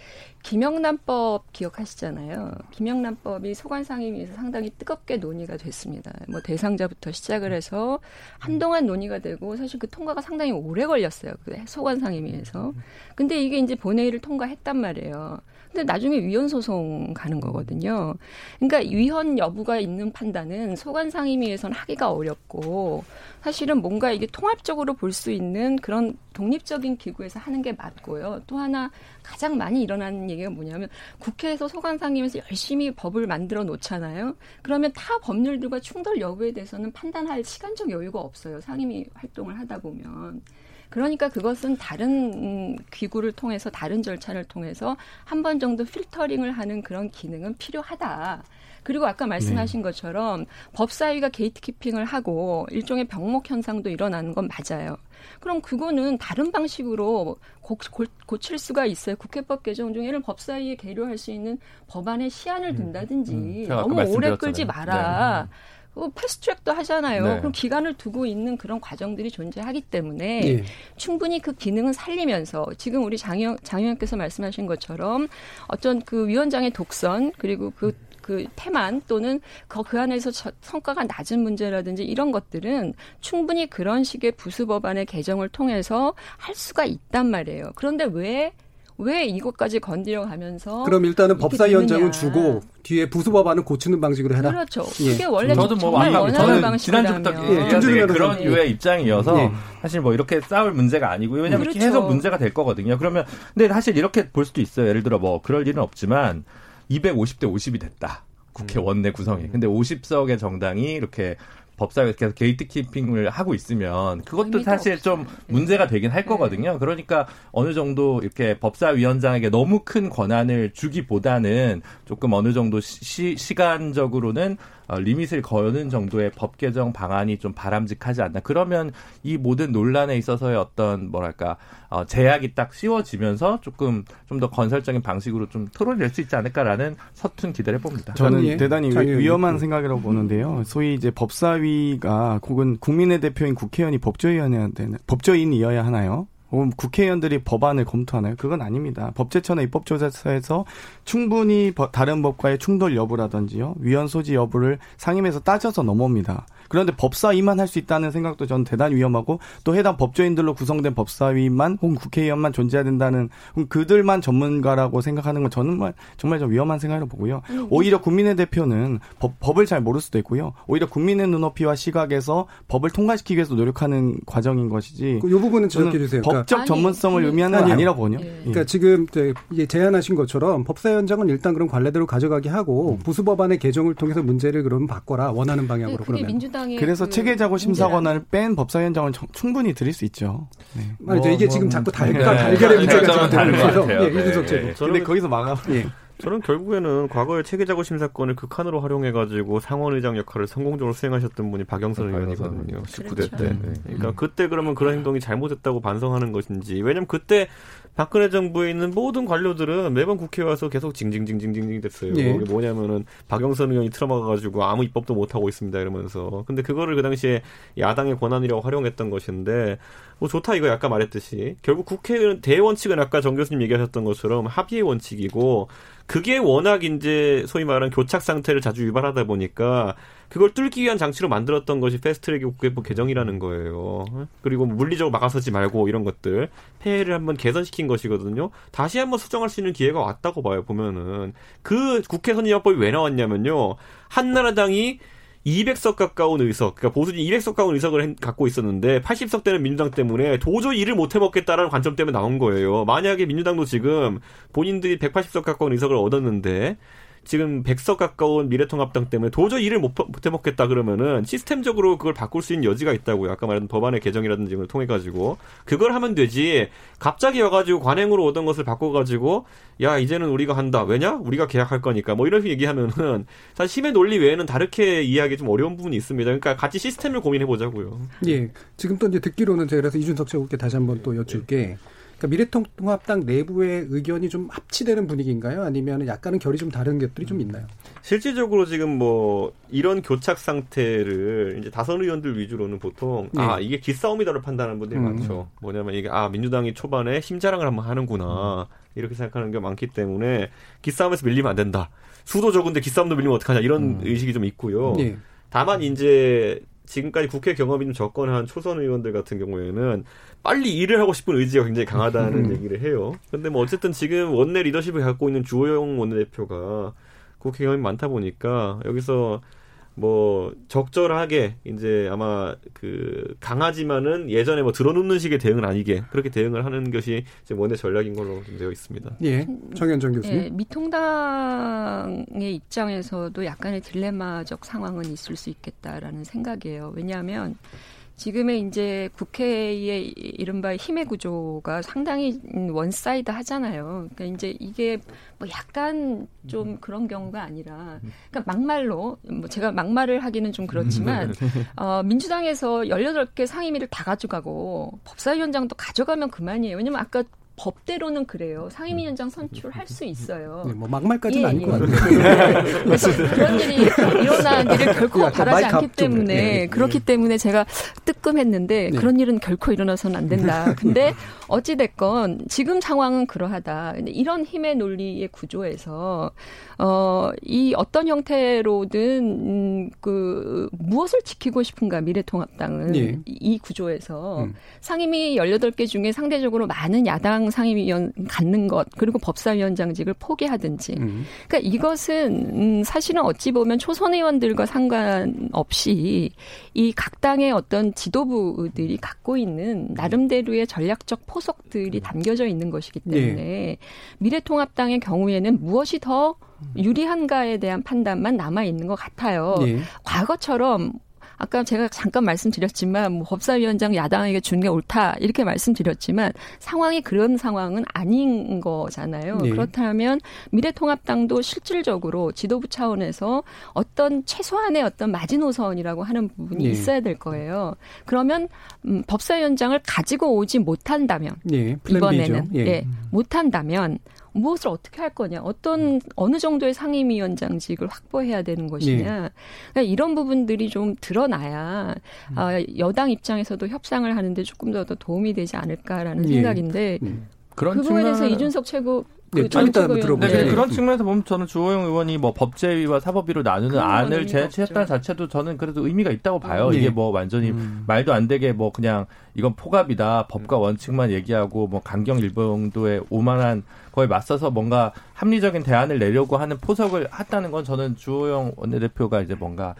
김영란법 기억하시잖아요. 김영란법이 소관상임위에서 상당히 뜨겁게 논의가 됐습니다. 뭐 대상자부터 시작을 해서 한동안 논의가 되고 사실 그 통과가 상당히 오래 걸렸어요. 그 소관상임위에서. 근데 이게 이제 본회의를 통과했단 말이에요. 근데 나중에 위헌 소송 가는 거거든요. 그러니까 위헌 여부가 있는 판단은 소관 상임위에서는 하기가 어렵고 사실은 뭔가 이게 통합적으로 볼 수 있는 그런 독립적인 기구에서 하는 게 맞고요. 또 하나 가장 많이 일어나는 얘기가 뭐냐면 국회에서 소관 상임위에서 열심히 법을 만들어 놓잖아요. 그러면 타 법률들과 충돌 여부에 대해서는 판단할 시간적 여유가 없어요. 상임위 활동을 하다 보면. 그러니까 그것은 다른 기구를 통해서 다른 절차를 통해서 한 번 정도 필터링을 하는 그런 기능은 필요하다. 그리고 아까 말씀하신 네. 것처럼 법사위가 게이트키핑을 하고 일종의 병목 현상도 일어나는 건 맞아요. 그럼 그거는 다른 방식으로 고, 고, 칠 수가 있어요. 국회법 개정 중에는 법사위에 계류할 수 있는 법안의 시한을 음. 둔다든지 음, 음. 너무 오래 끌지 마라. 네. 어, 패스트트랙도 하잖아요. 네. 그럼 기간을 두고 있는 그런 과정들이 존재하기 때문에 네. 충분히 그 기능은 살리면서 지금 우리 장영 장영께서 말씀하신 것처럼 어떤 그 위원장의 독선 그리고 그그 태만 또는 그, 그 안에서 저, 성과가 낮은 문제라든지 이런 것들은 충분히 그런 식의 부수 법안의 개정을 통해서 할 수가 있단 말이에요. 그런데 왜 왜 이것까지 건드려 가면서 그럼 일단은 법사위원장은 주고 뒤에 부수법안은 고치는 방식으로 해라. 그렇죠. 예. 이게 원래 저도 뭐 정말 원하는 방식이라면 예, 예, 그런 유의 입장이어서 예. 사실 뭐 이렇게 싸울 문제가 아니고요. 왜냐하면 그렇죠. 계속 문제가 될 거거든요. 그러면 근데 사실 이렇게 볼 수도 있어요. 예를 들어 뭐 그럴 일은 없지만 250대 50이 됐다. 국회 음. 원내 구성이. 근데 50석의 정당이 이렇게 법사위가 계속 게이트키핑을 하고 있으면 그것도 사실 없어요. 좀 문제가 되긴 할 네. 거거든요. 그러니까 어느 정도 이렇게 법사위원장에게 너무 큰 권한을 주기보다는 조금 어느 정도 시, 시간적으로는 어, 리밋을 거는 정도의 법 개정 방안이 좀 바람직하지 않나. 그러면 이 모든 논란에 있어서의 어떤 뭐랄까 어, 제약이 딱 씌워지면서 조금 좀 더 건설적인 방식으로 좀 토론될 수 있지 않을까라는 서툰 기대를 봅니다. 저는 예. 대단히 위험한 생각이라고 보는데요. 소위 이제 법사위가 혹은 국민의 대표인 국회의원이 법조위원회야 되는 법조인이어야 하나요? 국회의원들이 법안을 검토하나요? 그건 아닙니다. 법제처나 입법조사에서 충분히 다른 법과의 충돌 여부라든지요, 위헌 소지 여부를 상임에서 따져서 넘어옵니다. 그런데 법사위만 할 수 있다는 생각도 저는 대단히 위험하고 또 해당 법조인들로 구성된 법사위만 혹은 국회의원만 존재해야 된다는 그들만 전문가라고 생각하는 건 저는 정말 정말 좀 위험한 생각으로 보고요. 음. 오히려 국민의 대표는 법, 법을 잘 모를 수도 있고요. 오히려 국민의 눈높이와 시각에서 법을 통과시키기 위해서 노력하는 과정인 것이지. 그 부분은 지적해 주세요. 법, 법적 전문성을 아니, 의미하는 건 아니라 보요. 예. 그러니까 지금 제안하신 것처럼 법사위원장은 일단 그럼 관례대로 가져가게 하고 음. 부수 법안의 개정을 통해서 문제를 그러면 바꿔라 원하는 방향으로 네, 그러면. 민주당 의 그래서 그 체계자고 심사 권한을 뺀 법사위원장을 충분히 드릴 수 있죠. 네. 말이죠. 뭐, 이게 뭐, 지금 자꾸 달걀 네. 달걀의 문제가 지금 되는 거죠. 예, 이준석 제 근데 거기서 막아. 예. 저는 결국에는 과거에 체계자고 심사권을 극한으로 활용해가지고 상원의장 역할을 성공적으로 수행하셨던 분이 박영선 의원이거든요. 19대 그렇죠. 때. 네. 그러니까 그때 그러면 그런 행동이 잘못했다고 반성하는 것인지. 왜냐면 그때 박근혜 정부에 있는 모든 관료들은 매번 국회에 와서 계속 징징징징징징 됐어요. 예. 그게 뭐냐면은 박영선 의원이 틀어막아가지고 아무 입법도 못 하고 있습니다 이러면서. 근데 그거를 그 당시에 야당의 권한이라고 활용했던 것인데 뭐 좋다 이거 아까 말했듯이 결국 국회는 대원칙은 아까 정 교수님 얘기하셨던 것처럼 합의의 원칙이고 그게 워낙 이제 소위 말하는 교착 상태를 자주 유발하다 보니까 그걸 뚫기 위한 장치로 만들었던 것이 패스트트랙 국회법 개정이라는 거예요. 그리고 물리적으로 막아서지 말고 이런 것들 폐해를 한번 개선시킨 것이거든요. 다시 한번 수정할 수 있는 기회가 왔다고 봐요. 보면은 그 국회 선진화법이 왜 나왔냐면요. 한나라당이 200석 가까운 의석, 그러니까 보수진 200석 가까운 의석을 갖고 있었는데 80석 되는 민주당 때문에 도저히 일을 못 해먹겠다라는 관점 때문에 나온 거예요. 만약에 민주당도 지금 본인들이 180석 가까운 의석을 얻었는데 지금 100석 가까운 미래통합당 때문에 도저히 일을 못, 못 해먹겠다 그러면은 시스템적으로 그걸 바꿀 수 있는 여지가 있다고요. 아까 말한 법안의 개정이라든지 이걸 통해 가지고 그걸 하면 되지. 갑자기 와가지고 관행으로 오던 것을 바꿔가지고 야 이제는 우리가 한다. 왜냐? 우리가 계약할 거니까 뭐 이런 얘기하면은 사실 힘의 논리 외에는 다르게 이해하기 좀 어려운 부분이 있습니다. 그러니까 같이 시스템을 고민해 보자고요. 예. 지금 또 이제 듣기로는 제가 그래서 이준석 최고께 다시 한번 또 여쭐게. 네. 그러니까 미래통합당 내부의 의견이 좀 합치되는 분위기인가요? 아니면 약간은 결이 좀 다른 것들이 좀 있나요? 실질적으로 지금 뭐 이런 교착 상태를 이제 다선 의원들 위주로는 보통 네. 아 이게 기싸움이다를 판단하는 분들이 음. 많죠. 뭐냐면 이게 아 민주당이 초반에 힘자랑을 한번 하는구나 음. 이렇게 생각하는 게 많기 때문에 기싸움에서 밀리면 안 된다. 수도 적은데 기싸움도 밀리면 어떡하냐 이런 음. 의식이 좀 있고요. 네. 다만 이제 지금까지 국회 경험이 좀 적건한 초선 의원들 같은 경우에는 빨리 일을 하고 싶은 의지가 굉장히 강하다는 음. 얘기를 해요. 근데 뭐 어쨌든 지금 원내 리더십을 갖고 있는 주호영 원내대표가 국회 경험이 많다 보니까 여기서 뭐 적절하게 이제 아마 그 강하지만은 예전에 뭐 들어놓는 식의 대응은 아니게 그렇게 대응을 하는 것이 이제 원내 전략인 걸로 되어 있습니다. 예, 정현정 교수님. 예, 미통당의 입장에서도 약간의 딜레마적 상황은 있을 수 있겠다라는 생각이에요. 왜냐하면 지금의 이제 국회의 이른바 힘의 구조가 상당히 one side 하잖아요. 그러니까 이제 이게 뭐 약간 좀 음. 그런 경우가 아니라 그러니까 막말로 뭐 제가 막말을 하기는 좀 그렇지만 어 민주당에서 18개 상임위를 다 가져가고 법사위원장도 가져가면 그만이에요. 왜냐면 아까 법대로는 그래요. 상임위원장 선출할 수 있어요. 네, 뭐 막말까지는 예, 예. 것 (laughs) 같아요. 그래서 그런 일이 일어나기를 결코 바라지 않기 때문에 네. 그렇기 때문에 제가 뜨끔했는데 네. 그런 일은 결코 일어나서는 안 된다. (laughs) 근데 어찌 됐건 지금 상황은 그러하다. 이런 힘의 논리의 구조에서 어, 이 어떤 형태로든 음, 그 무엇을 지키고 싶은가 미래통합당은 예. 이 구조에서 음. 상임위 18개 중에 상대적으로 많은 야당 상임위원 갖는 것 그리고 법사위원장직을 포기하든지 음. 그러니까 이것은 음, 사실은 어찌 보면 초선 의원들과 상관없이 이 각 당의 어떤 지도부들이 갖고 있는 나름대로의 전략적 포석들이 담겨져 있는 것이기 때문에 예. 미래통합당의 경우에는 무엇이 더 유리한가에 대한 판단만 남아 있는 것 같아요. 예. 과거처럼 아까 제가 잠깐 말씀드렸지만 뭐 법사위원장 야당에게 주는 게 옳다 이렇게 말씀드렸지만 상황이 그런 상황은 아닌 거잖아요. 네. 그렇다면 미래통합당도 실질적으로 지도부 차원에서 어떤 최소한의 어떤 마지노선이라고 하는 부분이 네. 있어야 될 거예요. 그러면 음, 법사위원장을 가지고 오지 못한다면 네. 이번에는 예. 예, 못한다면 무엇을 어떻게 할 거냐, 어떤 어느 정도의 상임위원장직을 확보해야 되는 것이냐, 네. 이런 부분들이 좀 드러나야 음. 아, 여당 입장에서도 협상을 하는데 조금 더 도움이 되지 않을까라는 네. 생각인데 음. 그런 그거에 대해서 이준석 최고 그 네, 좀 이따 들어보죠. 네, 그런 측면에서 보면 저는 주호영 의원이 뭐 법제위와 사법위로 나누는 안을 제시했다는 자체도 저는 그래도 의미가 있다고 봐요. 네. 이게 뭐 완전히 음. 말도 안 되게 뭐 그냥 이건 포갑이다. 법과 원칙만 얘기하고 뭐 강경 일본도의 오만한 거에 맞서서 뭔가 합리적인 대안을 내려고 하는 포석을 했다는 건 저는 주호영 원내대표가 이제 뭔가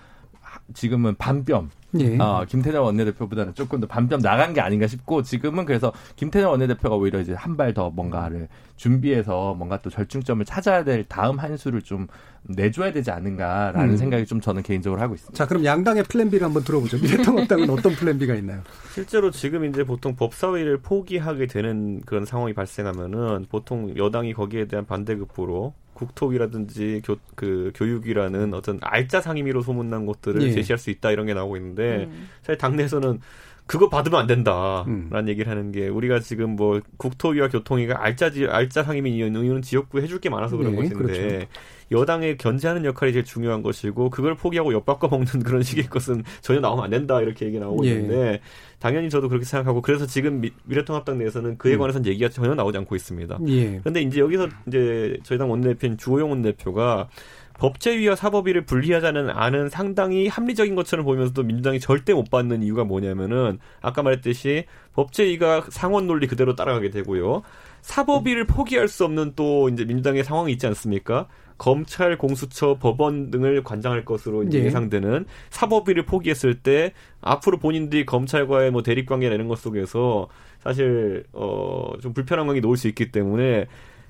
지금은 반뼘 예. 어, 김태년 원내대표보다는 조금 더 반뼘 나간 게 아닌가 싶고 지금은 그래서 김태년 원내대표가 오히려 이제 한 발 더 뭔가를 준비해서 뭔가 또 절충점을 찾아야 될 다음 한 수를 좀 내줘야 되지 않는가라는 음. 생각이 좀 저는 개인적으로 하고 있습니다. 자, 그럼 양당의 plan B를 한번 들어보죠. 미래통합당은 어떤 plan B가 있나요? 실제로 지금 이제 보통 법사위를 포기하게 되는 그런 상황이 발생하면은 보통 여당이 거기에 대한 반대급부로 국토위라든지 교, 그 교육이라는 어떤 알짜 상임위로 소문난 것들을 예. 제시할 수 있다 이런 게 나오고 있는데 음. 사실 당내에서는 그거 받으면 안 된다라는 음. 얘기를 하는 게 우리가 지금 뭐 국토위와 교통위가 알짜지 알짜 상임위 이유는 지역구에 해줄 게 많아서 그런 네, 것인데 그렇죠. 여당에 견제하는 역할이 제일 중요한 것이고 그걸 포기하고 엿바꿔 먹는 그런 식의 것은 전혀 나오면 안 된다 이렇게 얘기 나오고 예. 있는데 당연히 저도 그렇게 생각하고 그래서 지금 미, 래통합당 내에서는 그에 음. 관해서는 얘기가 전혀 나오지 않고 있습니다. 예. 그런데 이제 여기서 이제 저희 당 원내대표인 주호영 원내대표가 법제위와 사법위를 분리하자는 안은 상당히 합리적인 것처럼 보이면서도 민주당이 절대 못 받는 이유가 뭐냐면은 아까 말했듯이 법제위가 상원 논리 그대로 따라가게 되고요. 사법위를 포기할 수 없는 또 이제 민주당의 상황이 있지 않습니까? 검찰, 공수처, 법원 등을 관장할 것으로 이제 네. 예상되는 사법위를 포기했을 때 앞으로 본인들이 검찰과의 뭐 대립 관계 내는 것 속에서 사실 어좀 불편한 관계 놓을 수 있기 때문에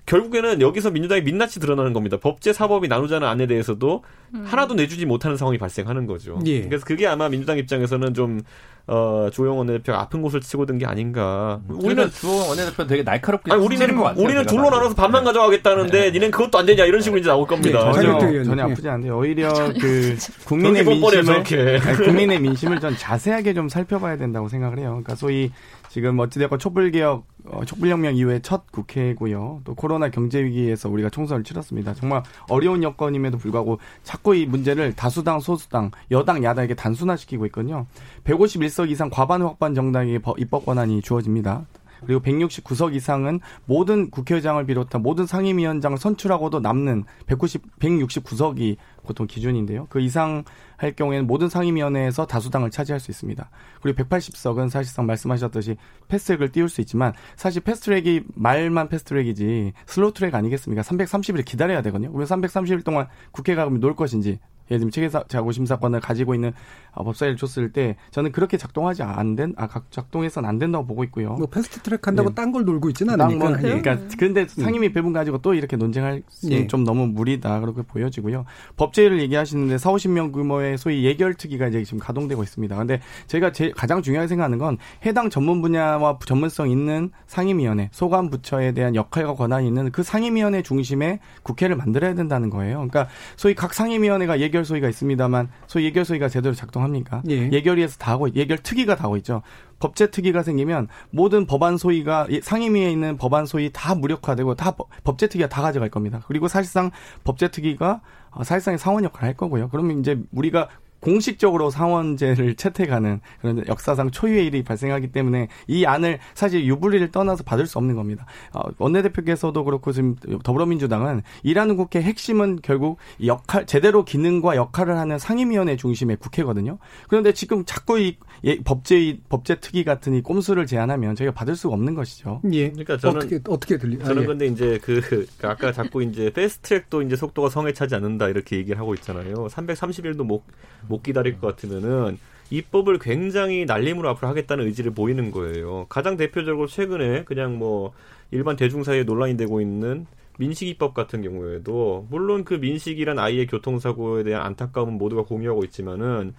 결국에는 여기서 민주당이 민낯이 드러나는 겁니다. 법제 사법이 나누자는 안에 대해서도 음. 하나도 내주지 못하는 상황이 발생하는 거죠. 예. 그래서 그게 아마 민주당 입장에서는 좀 어, 조영 원내대표가 아픈 곳을 치고 든 게 아닌가. 음. 우리는 주호영 원내대표 되게 날카롭게 아니, 우리는 것 같아요, 우리는 둘로 나눠서 반만 네. 가져가겠다는데 네. 니는 그것도 안 되냐 이런 식으로 이제 나올 겁니다. 네, 전혀 전혀 아프지 않은데 오히려 (laughs) 그 국민의 민심을 아니, 국민의 민심을 전 자세하게 좀 살펴봐야 된다고 생각을 해요. 그러니까 소위 지금 어찌됐건 촛불개혁, 어, 촛불혁명 이후에 첫 국회고요. 또 코로나 경제 위기에서 우리가 총선을 치렀습니다. 정말 어려운 여건임에도 불구하고 자꾸 이 문제를 다수당, 소수당, 여당, 야당에게 단순화시키고 있거든요. 151석 이상 과반 확반 정당에게 입법 권한이 주어집니다. 그리고 169석 이상은 모든 국회의장을 비롯한 모든 상임위원장을 선출하고도 남는 190, 169석이 보통 기준인데요. 그 이상 할 경우에는 모든 상임위원회에서 다수당을 차지할 수 있습니다. 그리고 180석은 사실상 말씀하셨듯이 패스트트랙을 띄울 수 있지만 사실 패스트트랙이 말만 패스트트랙이지 slow track 아니겠습니까? 330일 기다려야 되거든요. 왜 330일 동안 국회가 그러면 놀 것인지 예를 들면 체계자고심사건을 가지고 있는 어, 법사위를 줬을 때 저는 그렇게 작동하지 안 된, 아, 작동해서는 안 된다고 보고 있고요. 뭐 패스트 트랙 한다고 네. 딴걸 놀고 있지는 않으니까. 뭐, 그러니까 음. 그런데 상임위 배분 가지고 또 이렇게 논쟁할 예. 좀 너무 무리다 그렇게 보여지고요. 법제위를 얘기하시는데 4, 50명 규모의 소위 예결특위가 이제 지금 가동되고 있습니다. 근데 제가 제 가장 중요하게 생각하는 건 해당 전문 분야와 전문성 있는 상임위원회, 소관 부처에 대한 역할과 권한이 있는 그 상임위원회 중심에 국회를 만들어야 된다는 거예요. 그러니까 소위 각 상임위원회가 예결 소위가 있습니다만 소위 예결 소위가 제대로 작동합니까? 예. 예결위에서 다 하고 예결 특위가 다 하고 있죠. 법제 특위가 생기면 모든 법안 소위가 상임위에 있는 법안 소위 다 무력화되고 다 법제 특위가 다 가져갈 겁니다. 그리고 사실상 법제 특위가 어, 사실상의 상원 역할을 할 거고요. 그러면 이제 우리가 공식적으로 상원제를 (laughs) 채택하는 그런 역사상 초유의 일이 발생하기 때문에 이 안을 사실 유불리를 떠나서 받을 수 없는 겁니다. 어, 원내대표께서도 그렇고 지금 더불어민주당은 일하는 국회 핵심은 결국 역할 제대로 기능과 역할을 하는 상임위원회 중심의 국회거든요. 그런데 지금 자꾸 이 예, 법제 법제 특위 같은 이 꼼수를 제안하면 저희가 받을 수가 없는 것이죠. 예. 그러니까 저는 어떻게 어떻게 들리? 저는 아, 예. 근데 이제 그 그러니까 아까 자꾸 이제 패스트트랙도 이제 속도가 성에 차지 않는다 이렇게 얘기를 하고 있잖아요. 330일도 못 못 기다릴 것 같으면은 입법을 굉장히 날림으로 앞으로 하겠다는 의지를 보이는 거예요. 가장 대표적으로 최근에 그냥 뭐 일반 대중 사이에 논란이 되고 있는 민식이법 같은 경우에도 물론 그 민식이란 아이의 교통사고에 대한 안타까움은 모두가 공유하고 있지만은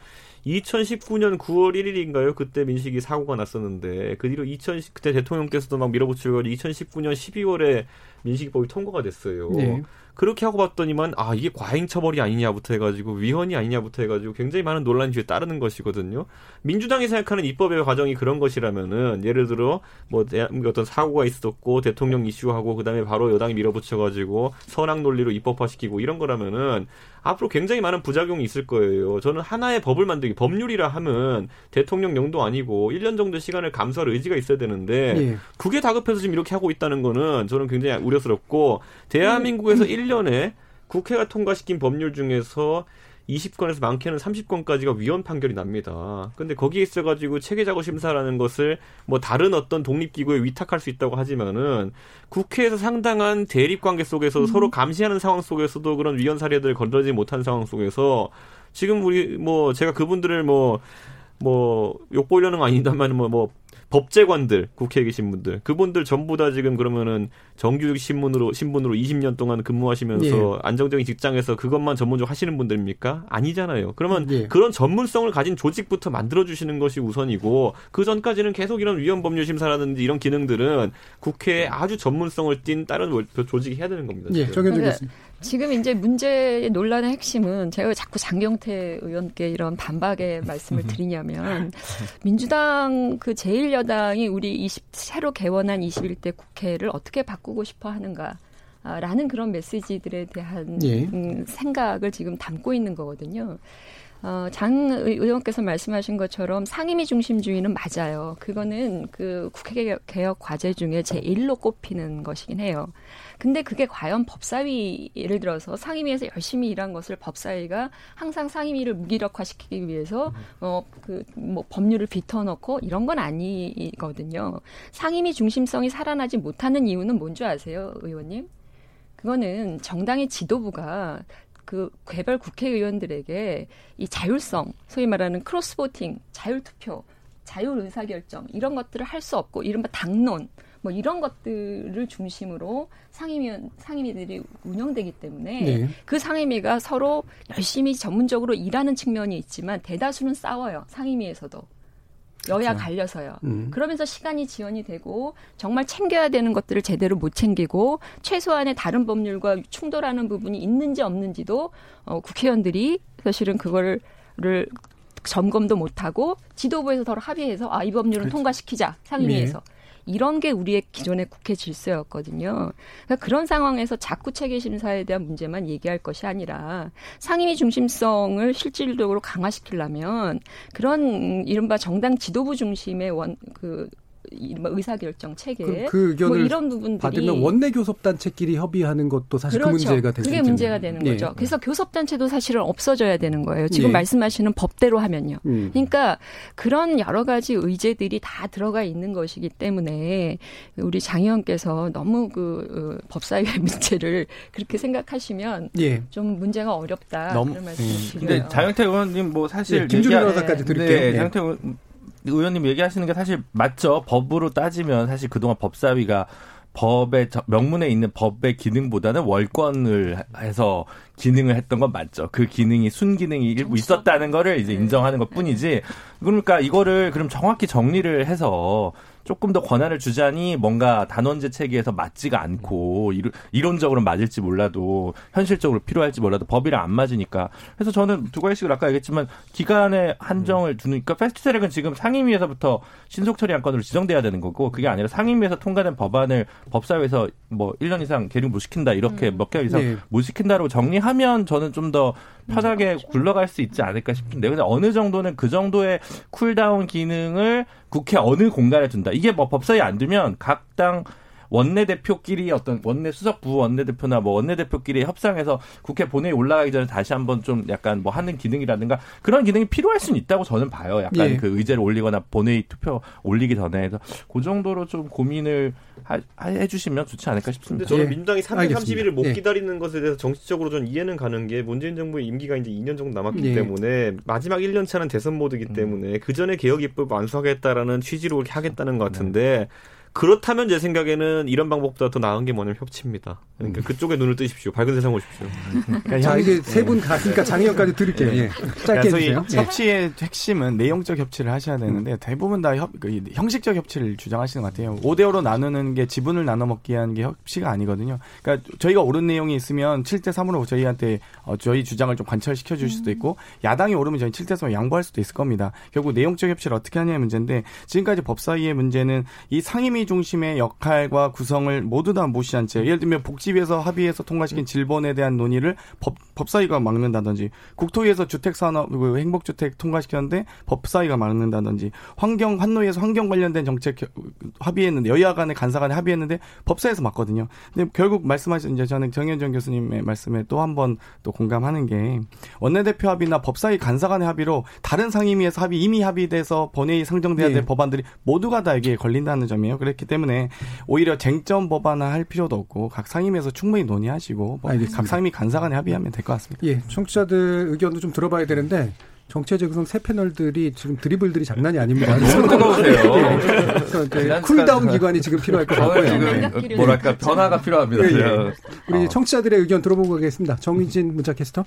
2019년 9월 1일인가요? 그때 민식이 사고가 났었는데 그 뒤로 2010 그때 대통령께서도 막 밀어붙이고 2019년 12월에 민식이법이 통과가 됐어요. 네. 그렇게 하고 봤더니만 아 이게 과잉 처벌이 아니냐부터 해가지고 위헌이 아니냐부터 해가지고 굉장히 많은 논란 뒤에 따르는 것이거든요. 민주당이 생각하는 입법의 과정이 그런 것이라면은 예를 들어 뭐 어떤 사고가 있었고 대통령 이슈하고 그다음에 바로 여당이 밀어붙여가지고 선악 논리로 입법화시키고 이런 거라면은 앞으로 굉장히 많은 부작용이 있을 거예요. 저는 하나의 법을 만들기 법률이라 하면 대통령령도 아니고 1년 정도 시간을 감수할 의지가 있어야 되는데 예. 그게 다급해서 지금 이렇게 하고 있다는 거는 저는 굉장히 우려스럽고 대한민국에서 음. 1년에 국회가 통과시킨 법률 중에서 20건에서 많게는 30건까지가 위헌 판결이 납니다. 근데 거기에 있어가지고 체계자구 심사라는 것을 뭐 다른 어떤 독립기구에 위탁할 수 있다고 하지만은 국회에서 상당한 대립 관계 속에서 음. 서로 감시하는 상황 속에서도 그런 위헌 사례들을 건드리지 못한 상황 속에서 지금 우리 뭐 제가 그분들을 뭐 뭐 욕보려는 건 아니다만 뭐, 뭐 법제관들 국회에 계신 분들 그분들 전부 다 지금 그러면은 정규직 신문으로 신분으로 20년 동안 근무하시면서 예. 안정적인 직장에서 그것만 전문적으로 하시는 분들입니까? 아니잖아요. 그러면 예. 그런 전문성을 가진 조직부터 만들어 주시는 것이 우선이고 그 전까지는 계속 이런 위헌 법률 심사라든지 이런 기능들은 국회에 아주 전문성을 띈 다른 조직이 해야 되는 겁니다. 예, 정해져 있습니다. 지금 이제 문제의 논란의 핵심은 제가 자꾸 장경태 의원께 이런 반박의 말씀을 드리냐면 민주당 그 제1여당이 우리 20, 새로 개원한 21대 국회를 어떻게 바꾸고 싶어 하는가. 라는 그런 메시지들에 대한 예. 음, 생각을 지금 담고 있는 거거든요. 어, 장 의원께서 말씀하신 것처럼 상임위 중심주의는 맞아요. 그거는 그 국회 개혁 과제 중에 제1로 꼽히는 것이긴 해요. 근데 그게 과연 법사위 예를 들어서 상임위에서 열심히 일한 것을 법사위가 항상 상임위를 무기력화시키기 위해서 어 그 뭐 법률을 비터놓고 이런 건 아니거든요. 상임위 중심성이 살아나지 못하는 이유는 뭔지 아세요, 의원님? 그거는 정당의 지도부가 그 개별 국회의원들에게 이 자율성, 소위 말하는 크로스보팅, 자율투표, 자율 의사결정 이런 것들을 할 수 없고 이른바 당론 뭐 이런 것들을 중심으로 상임위원 상임위들이 운영되기 때문에 네. 그 상임위가 서로 열심히 전문적으로 일하는 측면이 있지만 대다수는 싸워요 상임위에서도 여야 그렇죠. 갈려서요. 음. 그러면서 시간이 지연이 되고 정말 챙겨야 되는 것들을 제대로 못 챙기고 최소한의 다른 법률과 충돌하는 부분이 있는지 없는지도 어, 국회의원들이 사실은 그거를 점검도 못하고 지도부에서 서로 합의해서 아 이 법률은 그렇죠. 통과시키자 상임위에서. 네. 이런 게 우리의 기존의 국회 질서였거든요. 그러니까 그런 상황에서 자꾸 체계 심사에 대한 문제만 얘기할 것이 아니라 상임위 중심성을 실질적으로 강화시키려면 그런 이른바 정당 지도부 중심의 원 그 뭐 의사결정 체계 그, 그 뭐 이런 부분들이 받으면 원내 교섭단체끼리 협의하는 것도 사실 그 그렇죠. 그 문제가 되죠. 그게 문제가 되는 예. 거죠. 그래서 교섭단체도 사실은 없어져야 되는 거예요. 지금 예. 말씀하시는 법대로 하면요. 음. 그러니까 그런 여러 가지 의제들이 다 들어가 있는 것이기 때문에 우리 장 의원께서 너무 그 어, 법사위의 (laughs) 문제를 그렇게 생각하시면 예. 좀 문제가 어렵다. 너무 그런 말씀 음. 드려요. 근데 장영태 의원님 뭐 사실 예, 김준일 변호사까지 드릴게요. 네, 예. 장영태 의원 의원님 얘기하시는 게 사실 맞죠. 법으로 따지면 사실 그동안 법사위가 법의 명문에 있는 법의 기능보다는 월권을 해서 기능을 했던 건 맞죠. 그 기능이 순기능이 일부 있었다는 거를 이제 네. 인정하는 것 뿐이지. 그러니까 이거를 그럼 정확히 정리를 해서 조금 더 권한을 주자니 뭔가 단원제 체계에서 맞지가 않고 이론, 적으로 맞을지 몰라도 현실적으로 필요할지 몰라도 법이랑 안 맞으니까 그래서 저는 두 가지씩을 아까 얘기했지만 기간의 한정을 두니까 패스트트랙은 지금 상임위에서부터 신속 처리 안건으로 지정돼야 되는 거고 그게 아니라 상임위에서 통과된 법안을 법사위에서 뭐 1년 이상 계류 못 시킨다 이렇게 음. 몇 개월 이상 네. 못 시킨다로 정리하면 저는 좀 더 편하게 굴러갈 수 있지 않을까 싶은데 근데 어느 정도는 그 정도의 cool down 기능을 국회 어느 공간에 둔다. 이게 뭐 법사위에 안 두면 각 당 원내대표끼리 어떤 원내 수석 부 원내대표나 뭐 원내대표끼리 협상해서 국회 본회의 올라가기 전에 다시 한번 좀 약간 뭐 하는 기능이라든가 그런 기능이 필요할 수는 있다고 저는 봐요. 약간 예. 그 의제를 올리거나 본회의 투표 올리기 전에 해서 그 정도로 좀 고민을 하, 해주시면 좋지 않을까 싶습니다. 근데 저는 예. 민주당이 330일을 못 예. 기다리는 것에 대해서 정치적으로 좀 이해는 가는 게 문재인 정부의 임기가 이제 2년 정도 남았기 예. 때문에 마지막 1년 차는 대선 모드이기 음. 때문에 그 전에 개혁 입법 완수하겠다라는 취지로 그렇게 하겠다는 것 같은데 네. 그렇다면 제 생각에는 이런 방법보다 더 나은 게 뭐냐면 협치입니다. 그러니까 음. 그쪽에 눈을 뜨십시오. 밝은 세상 보십시오. 그러니까 자, 이제 세 분 갔으니까 장의원까지 들을게요. 예. 예. 짧게 해주세요. 예. 협치의 핵심은 내용적 협치를 하셔야 되는데 대부분 다 협, 그 형식적 협치를 주장하시는 것 같아요. 5대5로 나누는 게 지분을 나눠 먹기 하는 게 협치가 아니거든요. 그러니까 저희가 옳은 내용이 있으면 7대 3으로 저희한테 어, 저희 주장을 좀 관철시켜 주실 수도 있고 야당이 오르면 저희 7대 3 양보할 수도 있을 겁니다. 결국 내용적 협치를 어떻게 하냐의 문제인데 지금까지 법사위의 문제는 이 상임위 중심의 역할과 구성을 모두 다 무시한 채 예를 들면 복지위에서 합의해서 통과시킨 질본에 대한 논의를 법, 법사위가 막는다든지 국토위에서 주택산업 그 행복주택 통과시켰는데 법사위가 막는다든지 환경 환노위에서 환경 관련된 정책 합의했는데 여야 간의 간사 간에 합의했는데 법사에서 막거든요. 근데 결국 말씀하신 이제 저는 정현정 교수님의 말씀에 또 한 번 또 공감하는 게 원내대표 합의나 법사위 간사 간의 합의로 다른 상임위에서 합의 이미 합의돼서 본회의 상정돼야 될 네. 법안들이 모두가 다 여기에 걸린다는 점이에요. 그 렇기 때문에 오히려 쟁점 법안을 할 필요도 없고 각 상임위에서 충분히 논의하시고 뭐 각 상임위 간사 간에 합의하면 될 것 같습니다. 예, 청취자들 의견도 좀 들어봐야 되는데 정치의 재구성 새 패널들이 지금 드리블들이 장난이 아닙니다. 손 뜨거우세요. 네, cool down 기관이 지금 필요할 것 같고요. 지금 뭐랄까 변화가 필요합니다. 예, 예. 우리 어. 청취자들의 의견 들어보고 가겠습니다. 정희진 문자 캐스터.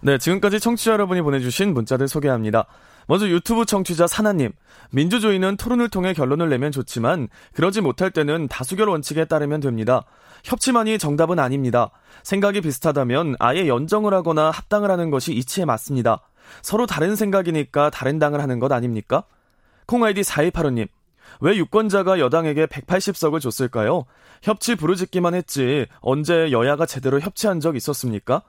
네, 지금까지 청취자 여러분이 보내주신 문자들 소개합니다. 먼저 유튜브 청취자 사나님. 민주주의는 토론을 통해 결론을 내면 좋지만 그러지 못할 때는 다수결 원칙에 따르면 됩니다. 협치만이 정답은 아닙니다. 생각이 비슷하다면 아예 연정을 하거나 합당을 하는 것이 이치에 맞습니다. 서로 다른 생각이니까 다른 당을 하는 것 아닙니까? 콩아이디 4285님. 왜 유권자가 여당에게 180석을 줬을까요? 협치 부르짖기만 했지 언제 여야가 제대로 협치한 적 있었습니까?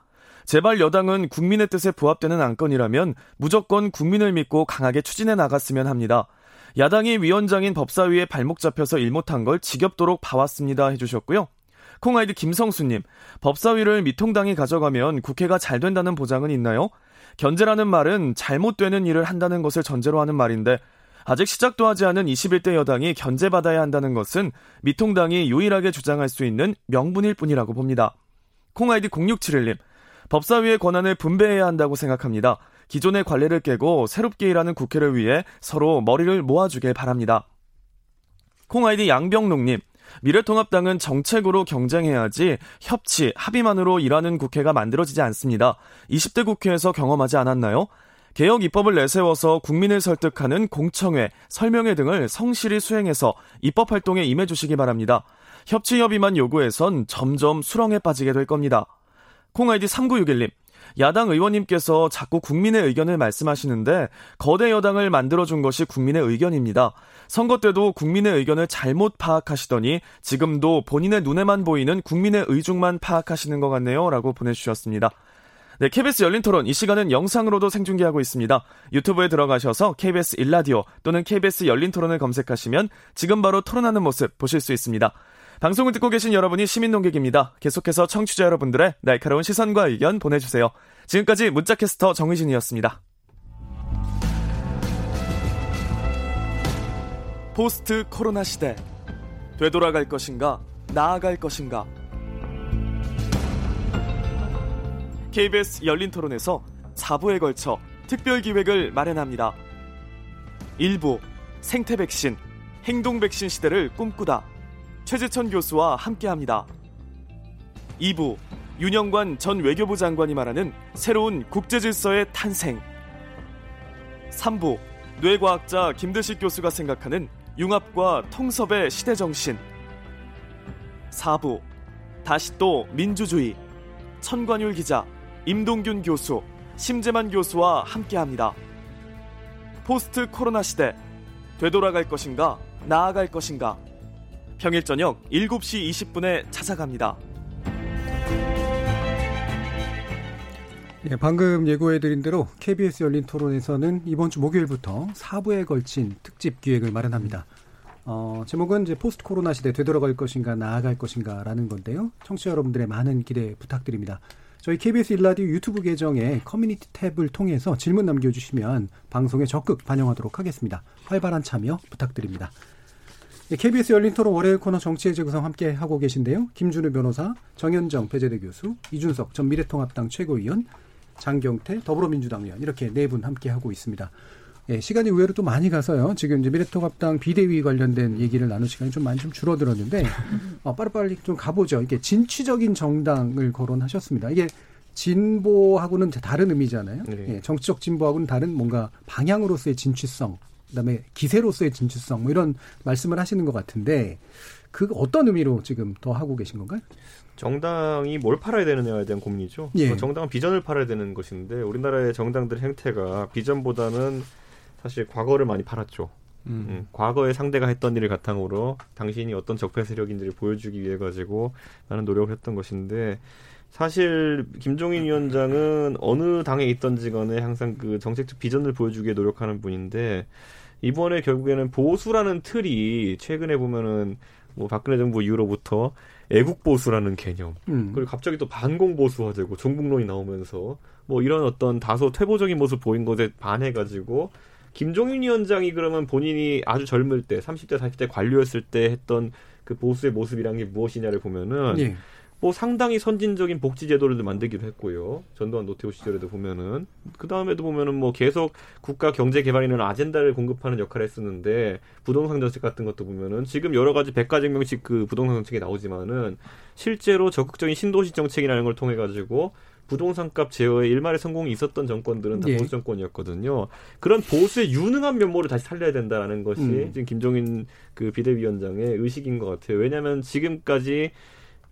제발 여당은 국민의 뜻에 부합되는 안건이라면 무조건 국민을 믿고 강하게 추진해 나갔으면 합니다. 야당이 위원장인 법사위에 발목 잡혀서 일 못한 걸 지겹도록 봐왔습니다 해주셨고요. 콩아이디 김성수님, 법사위를 미통당이 가져가면 국회가 잘 된다는 보장은 있나요? 견제라는 말은 잘못되는 일을 한다는 것을 전제로 하는 말인데 아직 시작도 하지 않은 21대 여당이 견제받아야 한다는 것은 미통당이 유일하게 주장할 수 있는 명분일 뿐이라고 봅니다. 콩아이디 0671님, 법사위의 권한을 분배해야 한다고 생각합니다. 기존의 관례를 깨고 새롭게 일하는 국회를 위해 서로 머리를 모아주길 바랍니다. 콩아이디 양병록님, 미래통합당은 정책으로 경쟁해야지 협치, 합의만으로 일하는 국회가 만들어지지 않습니다. 20대 국회에서 경험하지 않았나요? 개혁 입법을 내세워서 국민을 설득하는 공청회, 설명회 등을 성실히 수행해서 입법 활동에 임해 주시기 바랍니다. 협치 협의만 요구해선 점점 수렁에 빠지게 될 겁니다. 콩아이디 3961님. 야당 의원님께서 자꾸 국민의 의견을 말씀하시는데 거대 여당을 만들어준 것이 국민의 의견입니다. 선거 때도 국민의 의견을 잘못 파악하시더니 지금도 본인의 눈에만 보이는 국민의 의중만 파악하시는 것 같네요. 라고 보내주셨습니다. 네, KBS 열린 토론 이 시간은 영상으로도 생중계하고 있습니다. 유튜브에 들어가셔서 KBS 일라디오 또는 KBS 열린 토론을 검색하시면 지금 바로 토론하는 모습 보실 수 있습니다. 방송을 듣고 계신 여러분이 시민 농객입니다. 계속해서 청취자 여러분들의 날카로운 시선과 의견 보내주세요. 지금까지 문자캐스터 정의진이었습니다. 포스트 코로나 시대. 되돌아갈 것인가, 나아갈 것인가. KBS 열린 토론에서 4부에 걸쳐 특별 기획을 마련합니다. 1부 생태 백신, 행동 백신 시대를 꿈꾸다. 최재천 교수와 함께합니다. 2부 윤영관 전 외교부 장관이 말하는 새로운 국제질서의 탄생. 3부 뇌과학자 김대식 교수가 생각하는 융합과 통섭의 시대정신. 4부 다시 또 민주주의. 천관율 기자, 임동균 교수, 심재만 교수와 함께합니다. 포스트 코로나 시대. 되돌아갈 것인가, 나아갈 것인가. 평일 저녁 7시 20분에 찾아갑니다. 예, 방금 예고해드린 대로 KBS 열린 토론에서는 이번 주 목요일부터 4부에 걸친 특집 기획을 마련합니다. 어, 제목은 이제 post 코로나 시대 되돌아갈 것인가 나아갈 것인가라는 건데요. 청취자 여러분들의 많은 기대 부탁드립니다. 저희 KBS 일라디오 유튜브 계정에 커뮤니티 탭을 통해서 질문 남겨주시면 방송에 적극 반영하도록 하겠습니다. 활발한 참여 부탁드립니다. KBS 예, 열린 토론 월요일 코너 정치의 재구성 함께 하고 계신데요. 김준우 변호사, 정현정 배재대 교수, 이준석 전 미래통합당 최고위원, 장경태 더불어민주당 의원 이렇게 네 분 함께 하고 있습니다. 예, 시간이 의외로 또 많이 가서요. 지금 이제 미래통합당 비대위 관련된 얘기를 나눌 시간이 좀 많이 좀 줄어들었는데 어, 빠르빠르 좀 가보죠. 이게 진취적인 정당을 거론하셨습니다. 이게 진보하고는 다른 의미잖아요. 네. 예, 정치적 진보하고는 다른 뭔가 방향으로서의 진취성 그다음에 기세로서의 진출성 뭐 이런 말씀을 하시는 것 같은데 그 어떤 의미로 지금 더 하고 계신 건가요? 정당이 뭘 팔아야 되느냐에 대한 고민이죠. 예. 정당은 비전을 팔아야 되는 것인데 우리나라의 정당들 행태가 비전보다는 사실 과거를 많이 팔았죠. 음. 음, 과거에 상대가 했던 일을 바탕으로 당신이 어떤 적폐 세력인지를 보여주기 위해 가지고 많은 노력을 했던 것인데 사실 김종인 위원장은 어느 당에 있던지 간에 항상 그 정책적 비전을 보여주기에 노력하는 분인데 이번에 결국에는 보수라는 틀이 최근에 보면은 뭐 박근혜 정부 이후로부터 애국 보수라는 개념 음. 그리고 갑자기 또 반공 보수화되고 종북론이 나오면서 뭐 이런 어떤 다소 퇴보적인 모습 보인 것에 반해가지고 김종인 위원장이 그러면 본인이 아주 젊을 때 30대 40대 관료였을 때 했던 그 보수의 모습이란 게 무엇이냐를 보면은 예. 뭐 상당히 선진적인 복지 제도를 만들기도 했고요. 전두환 노태우 시절에도 보면은 그 다음에도 보면은 뭐 계속 국가 경제 개발이는 아젠다를 공급하는 역할을 했었는데 부동산 정책 같은 것도 보면은 지금 여러 가지 백과쟁명식 그 부동산 정책이 나오지만은 실제로 적극적인 신도시 정책이라는 걸 통해 가지고 부동산값 제어에 일말의 성공이 있었던 정권들은 다 예. 보수 정권이었거든요. 그런 보수의 유능한 면모를 다시 살려야 된다라는 것이 음. 지금 김종인 그 비대위원장의 의식인 것 같아요. 왜냐하면 지금까지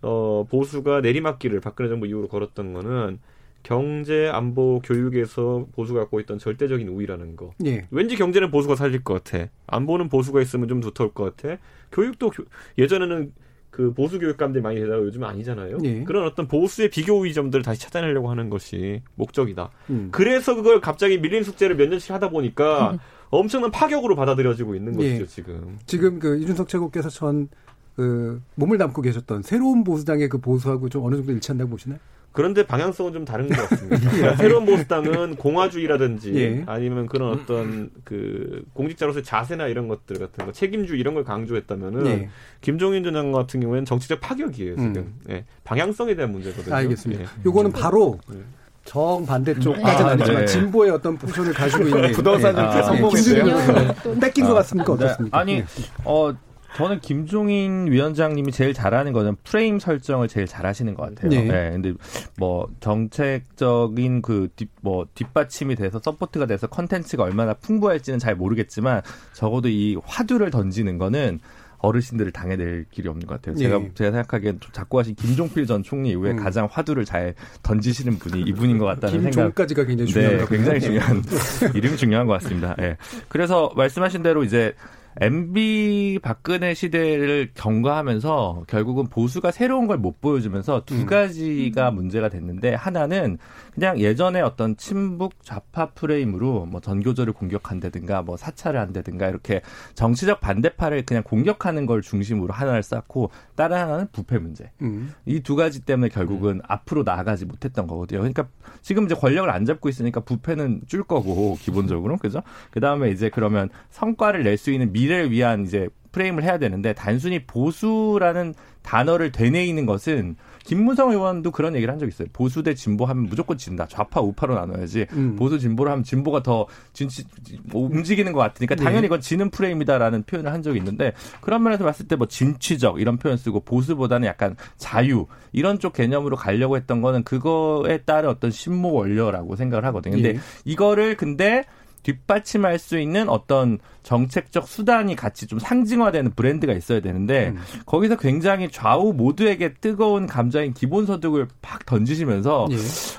어, 보수가 내리막길을 박근혜 정부 이후로 걸었던 거는 경제, 안보, 교육에서 보수가 갖고 있던 절대적인 우위라는 거. 예. 왠지 경제는 보수가 살릴 것 같아. 안보는 보수가 있으면 좀 두터울 것 같아. 교육도 교, 예전에는 그 보수 교육감들이 많이 되다가 요즘은 아니잖아요. 예. 그런 어떤 보수의 비교 우위 점들을 다시 찾아내려고 하는 것이 목적이다. 음. 그래서 그걸 갑자기 밀린 숙제를 몇 년씩 하다 보니까 음. 엄청난 파격으로 받아들여지고 있는 예. 것이죠, 지금. 지금 그 이준석 최고께서 전 그 몸을 담고 계셨던 새로운 보수당의 그 보수하고 좀 어느 정도 일치한다고 보시나요? 그런데 방향성은 좀 다른 것 같습니다. (laughs) 그러니까 새로운 보수당은 공화주의라든지 예. 아니면 그런 어떤 그 공직자로서의 자세나 이런 것들 같은 거 책임주 이런 걸 강조했다면은 예. 김종인 전 장관 같은 경우에는 정치적 파격이에요 지금 음. 예. 방향성에 대한 문제거든요. 알겠습니다. 예. 요거는 바로 예. 정반대 쪽까지는 아, 아니지만 네. 진보의 어떤 포션을 가지고 (laughs) 있는 부동산 정책 네. 아, 성공했어요. 뺏긴 아, 것 같습니까? 네. 어떻습니까? 아니 네. 어 저는 김종인 위원장님이 제일 잘하는 거는 프레임 설정을 제일 잘하시는 것 같아요. 네. 네 근데 뭐 정책적인 그뒷뭐 뒷받침이 돼서 support가 돼서 컨텐츠가 얼마나 풍부할지는 잘 모르겠지만 적어도 이 화두를 던지는 거는 어르신들을 당해낼 길이 없는 것 같아요. 제가 네. 제가 생각하기엔 자꾸 하신 김종필 전 총리 이후에 음. 가장 화두를 잘 던지시는 분이 이분인 것 같다는 생각. 김종까지가 굉장히 중요한 네, 굉장히 중요한 (laughs) 이름이 중요한 것 같습니다. 네. 그래서 말씀하신 대로 이제 MB 박근혜 시대를 경과하면서 결국은 보수가 새로운 걸 못 보여주면서 두 음. 가지가 음. 문제가 됐는데 하나는 그냥 예전에 어떤 친북 좌파 프레임으로 뭐 전교조를 공격한다든가 뭐 사찰을 한다든가 이렇게 정치적 반대파를 그냥 공격하는 걸 중심으로 하나를 쌓고 다른 하나는 부패 문제. 음. 이두 가지 때문에 결국은 음. 앞으로 나아가지 못했던 거거든요. 그러니까 지금 이제 권력을 안 잡고 있으니까 부패는 줄 거고 기본적으로 그죠? 그 다음에 이제 그러면 성과를 낼 수 있는 미 미래를 위한 이제 프레임을 해야 되는데 단순히 보수라는 단어를 되뇌이는 것은 김무성 의원도 그런 얘기를 한 적 있어요. 보수 대 진보 하면 무조건 진다. 좌파 우파로 나눠야지. 음. 보수 진보로 하면 진보가 더 진치, 뭐 움직이는 것 같으니까 당연히 네. 이건 지는 프레임이다라는 표현을 한 적이 있는데 그런 면에서 봤을 때 뭐 진취적 이런 표현 쓰고 보수보다는 약간 자유 이런 쪽 개념으로 가려고 했던 거는 그거에 따른 어떤 신모 원료라고 생각을 하거든요. 근데 예. 이거를 근데 뒷받침할 수 있는 어떤 정책적 수단이 같이 좀 상징화되는 브랜드가 있어야 되는데 음. 거기서 굉장히 좌우 모두에게 뜨거운 감정인 기본소득을 팍 던지시면서 예.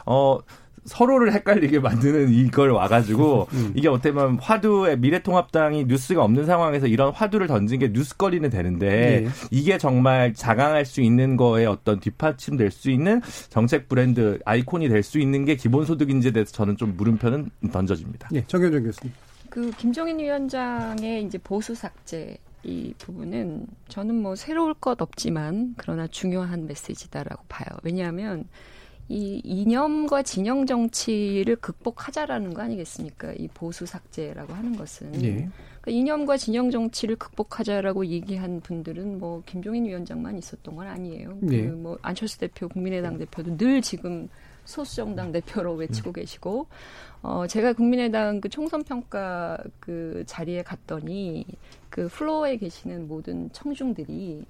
어 서로를 헷갈리게 만드는 이걸 와가지고 (laughs) 음. 이게 어떻게 보면 화두의 미래통합당이 뉴스가 없는 상황에서 이런 화두를 던진 게 뉴스거리는 되는데 네. 이게 정말 자강할 수 있는 거에 어떤 뒷받침 될 수 있는 정책 브랜드 아이콘이 될 수 있는 게 기본소득인지에 대해서 저는 좀 물음표는 던져집니다. 네, 정현정 교수님. 그 김종인 위원장의 이제 보수 삭제 이 부분은 저는 뭐 새로울 것 없지만 그러나 중요한 메시지다라고 봐요. 왜냐하면 이 이념과 진영 정치를 극복하자라는 거 아니겠습니까? 이 보수 삭제라고 하는 것은 예. 그러니까 이념과 진영 정치를 극복하자라고 얘기한 분들은 뭐 김종인 위원장만 있었던 건 아니에요. 예. 그뭐 안철수 대표, 국민의당 대표도 늘 지금 소수 정당 대표로 외치고 음. 계시고 어 제가 국민의당 그 총선 평가 그 자리에 갔더니 그 플로어에 계시는 모든 청중들이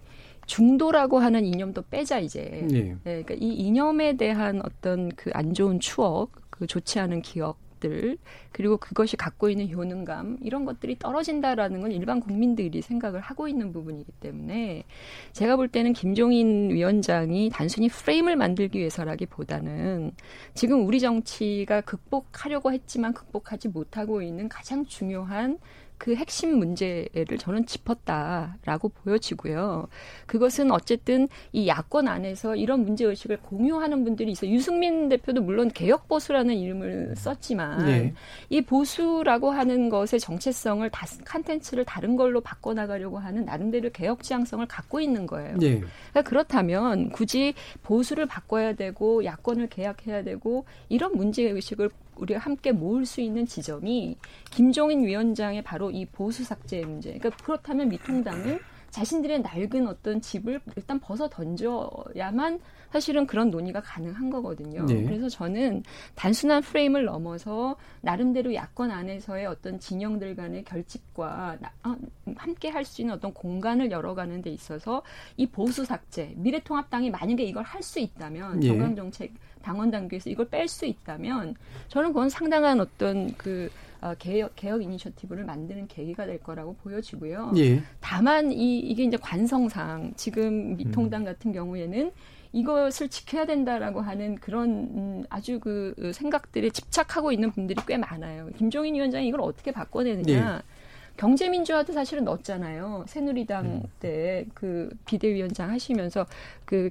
중도라고 하는 이념도 빼자 이제. 예. 네, 그러니까 이 이념에 대한 어떤 그 안 좋은 추억, 그 좋지 않은 기억들 그리고 그것이 갖고 있는 효능감 이런 것들이 떨어진다라는 건 일반 국민들이 생각을 하고 있는 부분이기 때문에 제가 볼 때는 김종인 위원장이 단순히 프레임을 만들기 위해서라기보다는 지금 우리 정치가 극복하려고 했지만 극복하지 못하고 있는 가장 중요한 그 핵심 문제를 저는 짚었다라고 보여지고요. 그것은 어쨌든 이 야권 안에서 이런 문제 의식을 공유하는 분들이 있어요. 유승민 대표도 물론 개혁 보수라는 이름을 썼지만 네. 이 보수라고 하는 것의 정체성을 다 컨텐츠를 다른 걸로 바꿔 나가려고 하는 나름대로 개혁 지향성을 갖고 있는 거예요. 네. 그러니까 그렇다면 굳이 보수를 바꿔야 되고 야권을 개혁해야 되고 이런 문제 의식을 우리가 함께 모을 수 있는 지점이 김종인 위원장의 바로 이 보수 삭제 문제. 그러니까 그렇다면 미통당은 자신들의 낡은 어떤 집을 일단 벗어 던져야만 사실은 그런 논의가 가능한 거거든요. 네. 그래서 저는 단순한 프레임을 넘어서 나름대로 야권 안에서의 어떤 진영들 간의 결집과 어, 함께 할 수 있는 어떤 공간을 열어가는 데 있어서 이 보수 삭제, 미래통합당이 만약에 이걸 할 수 있다면 네. 정강 정책 당원 당규에서 이걸 뺄 수 있다면 저는 그건 상당한 어떤 그 어, 개혁, 개혁 이니셔티브를 만드는 계기가 될 거라고 보여지고요. 예. 다만 이, 이게 이제 관성상 지금 미통당 음. 같은 경우에는 이것을 지켜야 된다라고 하는 그런 음, 아주 그 생각들에 집착하고 있는 분들이 꽤 많아요. 김종인 위원장이 이걸 어떻게 바꿔내느냐. 예. 경제민주화도 사실은 넣었잖아요. 새누리당 음. 때그 비대위원장 하시면서 그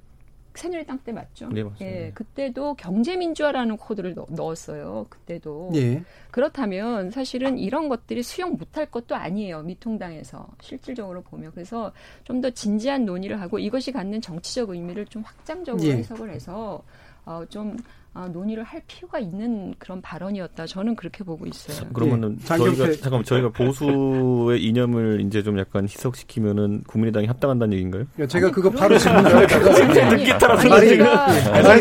새누리당 때 맞죠? 네, 맞습니다. 예, 그때도 경제민주화라는 코드를 넣 었어요. 그때도. 예. 그렇다면 사실은 이런 것들이 수용 못할 것도 아니에요. 미통당에서 실질적으로 보면. 그래서 좀 더 진지한 논의를 하고 이것이 갖는 정치적 의미를 좀 확장적으로 예. 해석을 해서 어, 좀 아, 논의를 할 필요가 있는 그런 발언이었다. 저는 그렇게 보고 있어요. 그러면은 네. 저희가 잠깐만 저희가 보수의 이념을 이제 좀 약간 희석시키면은 국민의당이 합당한다는 얘기인가요? 제가 아니, 그거 바로 질문드렸다가 듣기 (laughs) 따라서 말이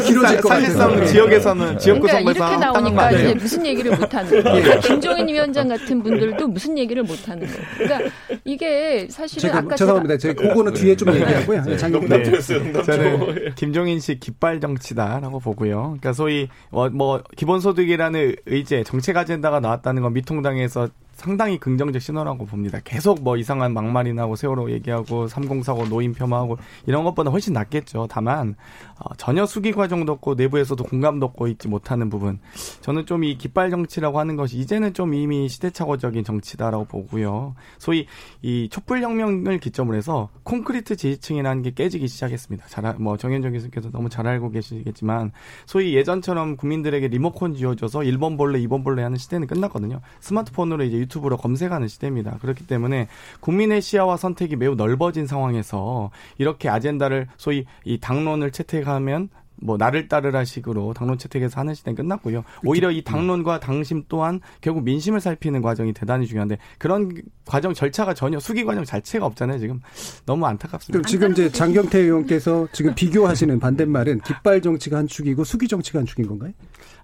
길어질 것 사실상 지역에서는 지역구선거에서 그러니까 이렇게 나오니까 이제 무슨 얘기를 (laughs) 못 하는 거예요. 그러니까 김종인 위원장 같은 분들도 무슨 얘기를 못 하는 거예요. 그러니까 이게 사실은 제가, 아까 죄송합니다. 제가 그거는 뒤에 좀 얘기하고요. 네. 저는 김종인 씨 깃발 정치다라고 보고요. 그러니까 소위 뭐, 뭐 기본소득이라는 의제 정책 아젠다가 나왔다는 건 미통당에서 상당히 긍정적 신호라고 봅니다. 계속 뭐 이상한 막말이 나 고 세월호 얘기하고 3040 노인 폄하하고 이런 것보다 훨씬 낫겠죠. 다만 어, 전혀 수기 과정도 없고 내부에서도 공감도 없고 있지 못하는 부분. 저는 좀 이 깃발 정치라고 하는 것이 이제는 좀 이미 시대착오적인 정치다라고 보고요. 소위 이 촛불혁명을 기점으로 해서 콘크리트 지지층이라는 게 깨지기 시작했습니다. 잘, 뭐 정현정 교수께서 너무 잘 알고 계시겠지만 소위 예전처럼 국민들에게 리모컨 쥐어줘서 1번 볼래, 2번 볼래 하는 시대는 끝났거든요. 스마트폰으로 이제 유튜브 로 검색하는 시대입니다. 그렇기 때문에 국민의 시야와 선택이 매우 넓어진 상황에서 이렇게 아젠다를 소위 이 당론을 채택하면 뭐 나를 따르라 식으로 당론 채택해서 하는 시대는 끝났고요. 오히려 이 당론과 당심 또한 결국 민심을 살피는 과정이 대단히 중요한데 그런 과정 절차가 전혀 수기 과정 자체가 없잖아요. 지금 너무 안타깝습니다. 지금 이제 장경태 의원께서 지금 비교하시는 반대말은 깃발 정치가 한 축이고 수기 정치가 한 축인 건가요?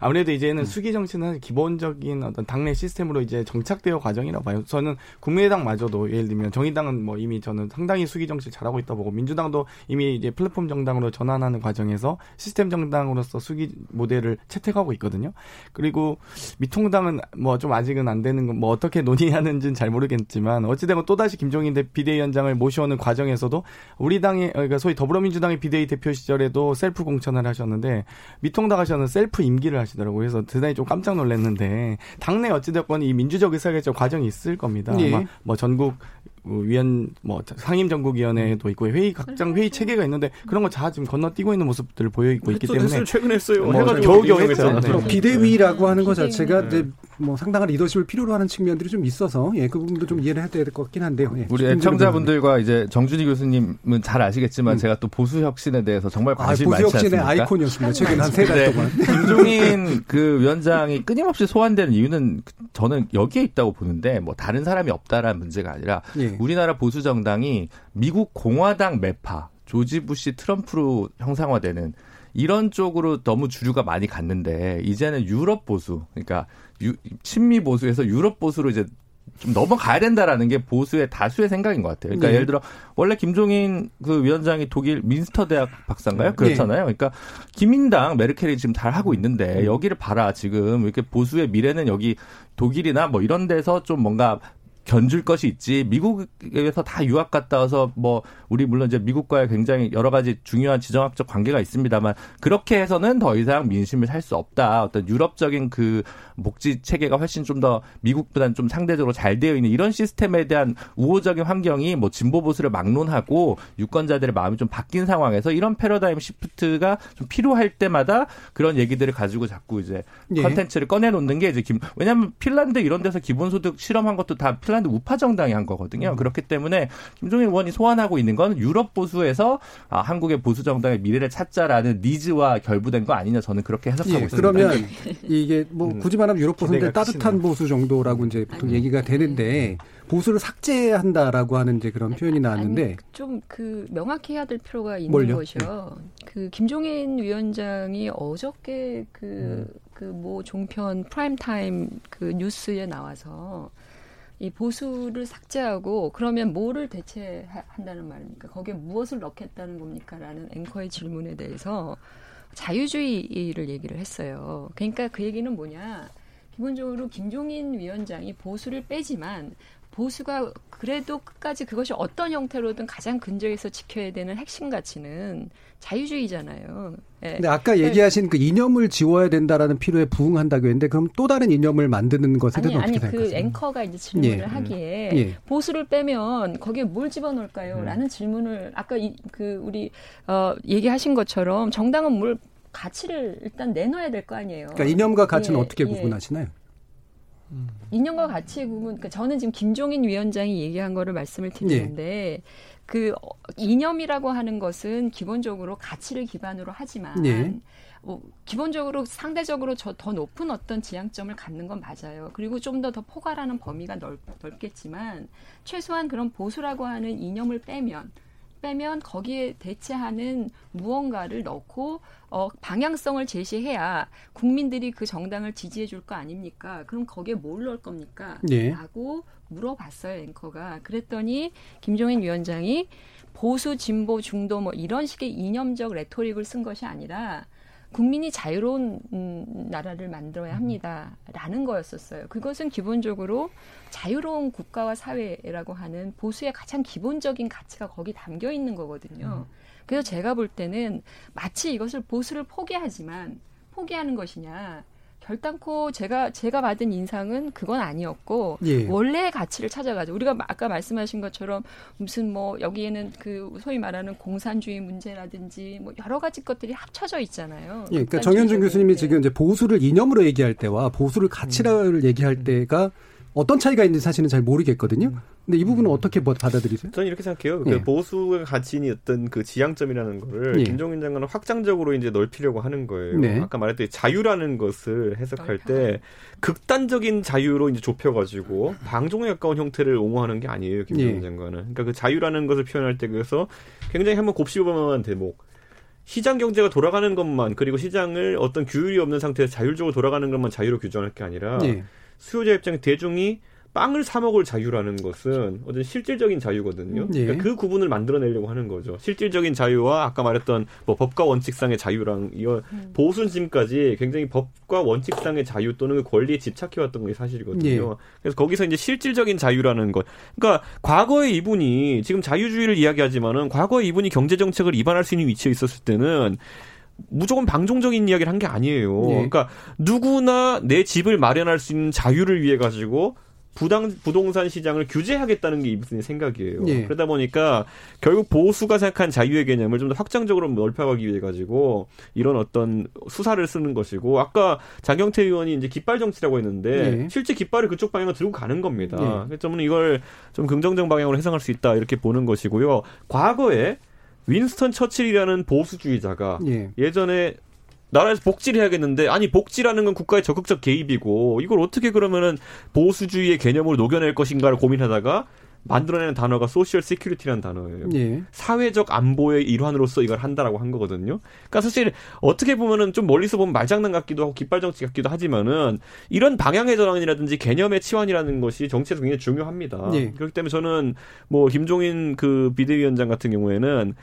아무래도 이제는 음. 수기 정치는 기본적인 어떤 당내 시스템으로 이제 정착되어 과정이라고 봐요. 저는 국민의당마저도 예를 들면 정의당은 뭐 이미 저는 상당히 수기 정치 잘하고 있다 보고 민주당도 이미 이제 플랫폼 정당으로 전환하는 과정에서 시스템 정당으로서 숙의 모델을 채택하고 있거든요. 그리고 미통당은 뭐 좀 아직은 안 되는 건 뭐 어떻게 논의하는지는 잘 모르겠지만 어찌되건 또다시 김종인 비대위원장을 모셔오는 과정에서도 우리 당의 그러니까 소위 더불어민주당의 비대위 대표 시절에도 셀프 공천을 하셨는데 미통당 가셔서는 셀프 임기를 하시더라고요. 그래서 대단히 좀 깜짝 놀랐는데 당내 어찌됐건 이 민주적 의사결정 과정이 있을 겁니다. 예. 아마 뭐 전국 위원 뭐 상임 전국위원회도 있고 회의 각장 회의 체계가 있는데 그런 거 다 지금 건너뛰고 있는 모습들을 보이고 있기 때문에 최근에 했어요. 뭐 겨우겨우 했죠. 네. 비대위라고 하는 것 자체가 네. 뭐 상당한 리더십을 필요로 하는 측면들이 좀 있어서 예, 그 부분도 좀 이해를 해야 될 것 같긴 한데요. 예. 우리 애청자분들과 이제 정준희 교수님은 잘 아시겠지만 음. 제가 또 보수 혁신에 대해서 정말 아, 관심이 아, 많지 않습니까? 보수 혁신의 아이콘이었습니다. 최근 한 세달 네. 동안. (laughs) 김종인 그 위원장이 끊임없이 소환되는 이유는 저는 여기에 있다고 보는데 뭐 다른 사람이 없다라는 문제가 아니라 예. 우리나라 보수 정당이 미국 공화당 매파 조지 부시 트럼프로 형상화되는 이런 쪽으로 너무 주류가 많이 갔는데 이제는 유럽 보수 그러니까 유, 친미 보수에서 유럽 보수로 이제 좀 넘어가야 된다라는 게 보수의 다수의 생각인 것 같아요. 그러니까 네. 예를 들어 원래 김종인 그 위원장이 독일 민스터 대학 박사인가요? 네. 그렇잖아요. 그러니까 기민당 메르켈이 지금 잘 하고 있는데 음. 여기를 봐라 지금 이렇게 보수의 미래는 여기 독일이나 뭐 이런 데서 좀 뭔가 견줄 것이 있지 미국에서 다 유학 갔다 와서 뭐 우리 물론 이제 미국과의 굉장히 여러 가지 중요한 지정학적 관계가 있습니다만 그렇게 해서는 더 이상 민심을 살 수 없다. 어떤 유럽적인 그 복지 체계가 훨씬 좀 더 미국보다는 좀 상대적으로 잘 되어 있는 이런 시스템에 대한 우호적인 환경이 뭐 진보 보수를 막론하고 유권자들의 마음이 좀 바뀐 상황에서 이런 패러다임 shift가 좀 필요할 때마다 그런 얘기들을 가지고 자꾸 이제 예. 컨텐츠를 꺼내 놓는 게 이제 김 왜냐하면 핀란드 이런 데서 기본소득 실험한 것도 다 핀란드 우파 정당이 한 거거든요. 음. 그렇기 때문에 김종인 의원이 소환하고 있는 건 유럽 보수에서 아, 한국의 보수 정당의 미래를 찾자라는 needs와 결부된 거 아니냐 저는 그렇게 해석하고 예, 있습니다. 그러면 이게 뭐 음. 굳이 말하면 유럽 보수인데 따뜻한 보수 정도라고 이제 보통 아니, 얘기가 되는데 보수를 삭제한다라고 하는 이제 그런 표현이 나왔는데 좀 그 명확히 해야 될 필요가 있는 뭘요? 것이요. 네. 그 김종인 위원장이 어저께 그그뭐 종편 프라임 타임 그 뉴스에 나와서 이 보수를 삭제하고 그러면 뭐를 대체한다는 말입니까? 거기에 무엇을 넣겠다는 겁니까? 라는 앵커의 질문에 대해서 자유주의를 얘기를 했어요. 그러니까 그 얘기는 뭐냐? 기본적으로 김종인 위원장이 보수를 빼지만 보수가 그래도 끝까지 그것이 어떤 형태로든 가장 근저에서 지켜야 되는 핵심 가치는 자유주의잖아요. 네. 근데 아까 그 얘기하신 그 이념을 지워야 된다라는 필요에 부응한다고 했는데 그럼 또 다른 이념을 만드는 것에 대해서 어떻게 생각하세요? 아니 그 앵커가 이제 질문을 예. 하기에 예. 보수를 빼면 거기에 뭘 집어넣을까요? 음. 라는 질문을 아까 이, 그 우리 어 얘기하신 것처럼 정당은 뭘 가치를 일단 내놔야 될 거 아니에요. 그러니까 이념과 가치는 예, 어떻게 예. 구분하시나요? 음. 이념과 가치의 구분, 그러니까 저는 지금 김종인 위원장이 얘기한 거를 말씀을 드리는데 예. 그 이념이라고 하는 것은 기본적으로 가치를 기반으로 하지만 예. 뭐 기본적으로 상대적으로 저 더 높은 어떤 지향점을 갖는 건 맞아요. 그리고 좀 더더 포괄하는 범위가 넓, 넓겠지만 최소한 그런 보수라고 하는 이념을 빼면 빼면 거기에 대체하는 무언가를 넣고 어, 방향성을 제시해야 국민들이 그 정당을 지지해 줄 거 아닙니까? 그럼 거기에 뭘 넣을 겁니까? 네. 라고 물어봤어요, 앵커가. 그랬더니 김종인 위원장이 보수, 진보, 중도 뭐 이런 식의 이념적 레토릭을 쓴 것이 아니라 국민이 자유로운 음, 나라를 만들어야 합니다라는 거였었어요. 그것은 기본적으로 자유로운 국가와 사회라고 하는 보수의 가장 기본적인 가치가 거기 담겨 있는 거거든요. 음. 그래서 제가 볼 때는 마치 이것을 보수를 포기하지만 포기하는 것이냐 결단코 제가 제가 받은 인상은 그건 아니었고 예. 원래의 가치를 찾아가죠. 우리가 아까 말씀하신 것처럼 무슨 뭐 여기에는 그 소위 말하는 공산주의 문제라든지 뭐 여러 가지 것들이 합쳐져 있잖아요. 예, 그러니까 정현준 교수님이 지금 이제 보수를 이념으로 얘기할 때와 보수를 가치를 음. 얘기할 때가 어떤 차이가 있는지 사실은 잘 모르겠거든요. 근데 이 부분은 어떻게 뭐 받아들이세요? 저는 이렇게 생각해요. 그 예. 그 보수가 가진 어떤 그 지향점이라는 거를 예. 김종인 장관은 확장적으로 이제 넓히려고 하는 거예요. 네. 아까 말했듯이 자유라는 것을 해석할 때 극단적인 자유로 이제 좁혀가지고 방종에 가까운 형태를 옹호하는 게 아니에요. 김종인 예. 장관은. 그러니까 그 자유라는 것을 표현할 때 그래서 굉장히 한번 곱씹어볼 대목. 시장 경제가 돌아가는 것만 그리고 시장을 어떤 규율이 없는 상태에서 자율적으로 돌아가는 것만 자유로 규정할 게 아니라 예. 수요자 입장에 대중이 빵을 사 먹을 자유라는 것은 어떤 실질적인 자유거든요. 예. 그러니까 그 구분을 만들어내려고 하는 거죠. 실질적인 자유와 아까 말했던 뭐 법과 원칙상의 자유랑 이거 음. 보수심까지 굉장히 법과 원칙상의 자유 또는 그 권리에 집착해왔던 게 사실이거든요. 예. 그래서 거기서 이제 실질적인 자유라는 것. 그러니까 과거의 이분이 지금 자유주의를 이야기하지만은 과거의 이분이 경제 정책을 위반할 수 있는 위치에 있었을 때는 무조건 방종적인 이야기를 한 게 아니에요. 네. 그러니까 누구나 내 집을 마련할 수 있는 자유를 위해 가지고 부당 부동산 시장을 규제하겠다는 게 이분의 생각이에요. 네. 그러다 보니까 결국 보수가 생각한 자유의 개념을 좀 더 확장적으로 넓혀가기 위해 가지고 이런 어떤 수사를 쓰는 것이고 아까 장경태 의원이 이제 깃발 정치라고 했는데 네. 실제 깃발을 그쪽 방향으로 들고 가는 겁니다. 네. 그래서 저는 이걸 좀 긍정적 방향으로 해석할 수 있다 이렇게 보는 것이고요. 과거에 윈스턴 처칠이라는 보수주의자가 예. 전에 나라에서 복지를 해야겠는데 아니 복지라는 건 국가의 적극적 개입이고 이걸 어떻게 그러면은 보수주의의 개념으로 녹여낼 것인가를 고민하다가 만들어내는 단어가 social security라는 단어예요. 예. 사회적 안보의 일환으로서 이걸 한다라고 한 거거든요. 그러니까 사실 어떻게 보면은 좀 멀리서 보면 말장난 같기도 하고 깃발 정치 같기도 하지만은 이런 방향의 전환이라든지 개념의 치환이라는 것이 정치에서 굉장히 중요합니다. 예. 그렇기 때문에 저는 뭐 김종인 그 비대위원장 같은 경우에는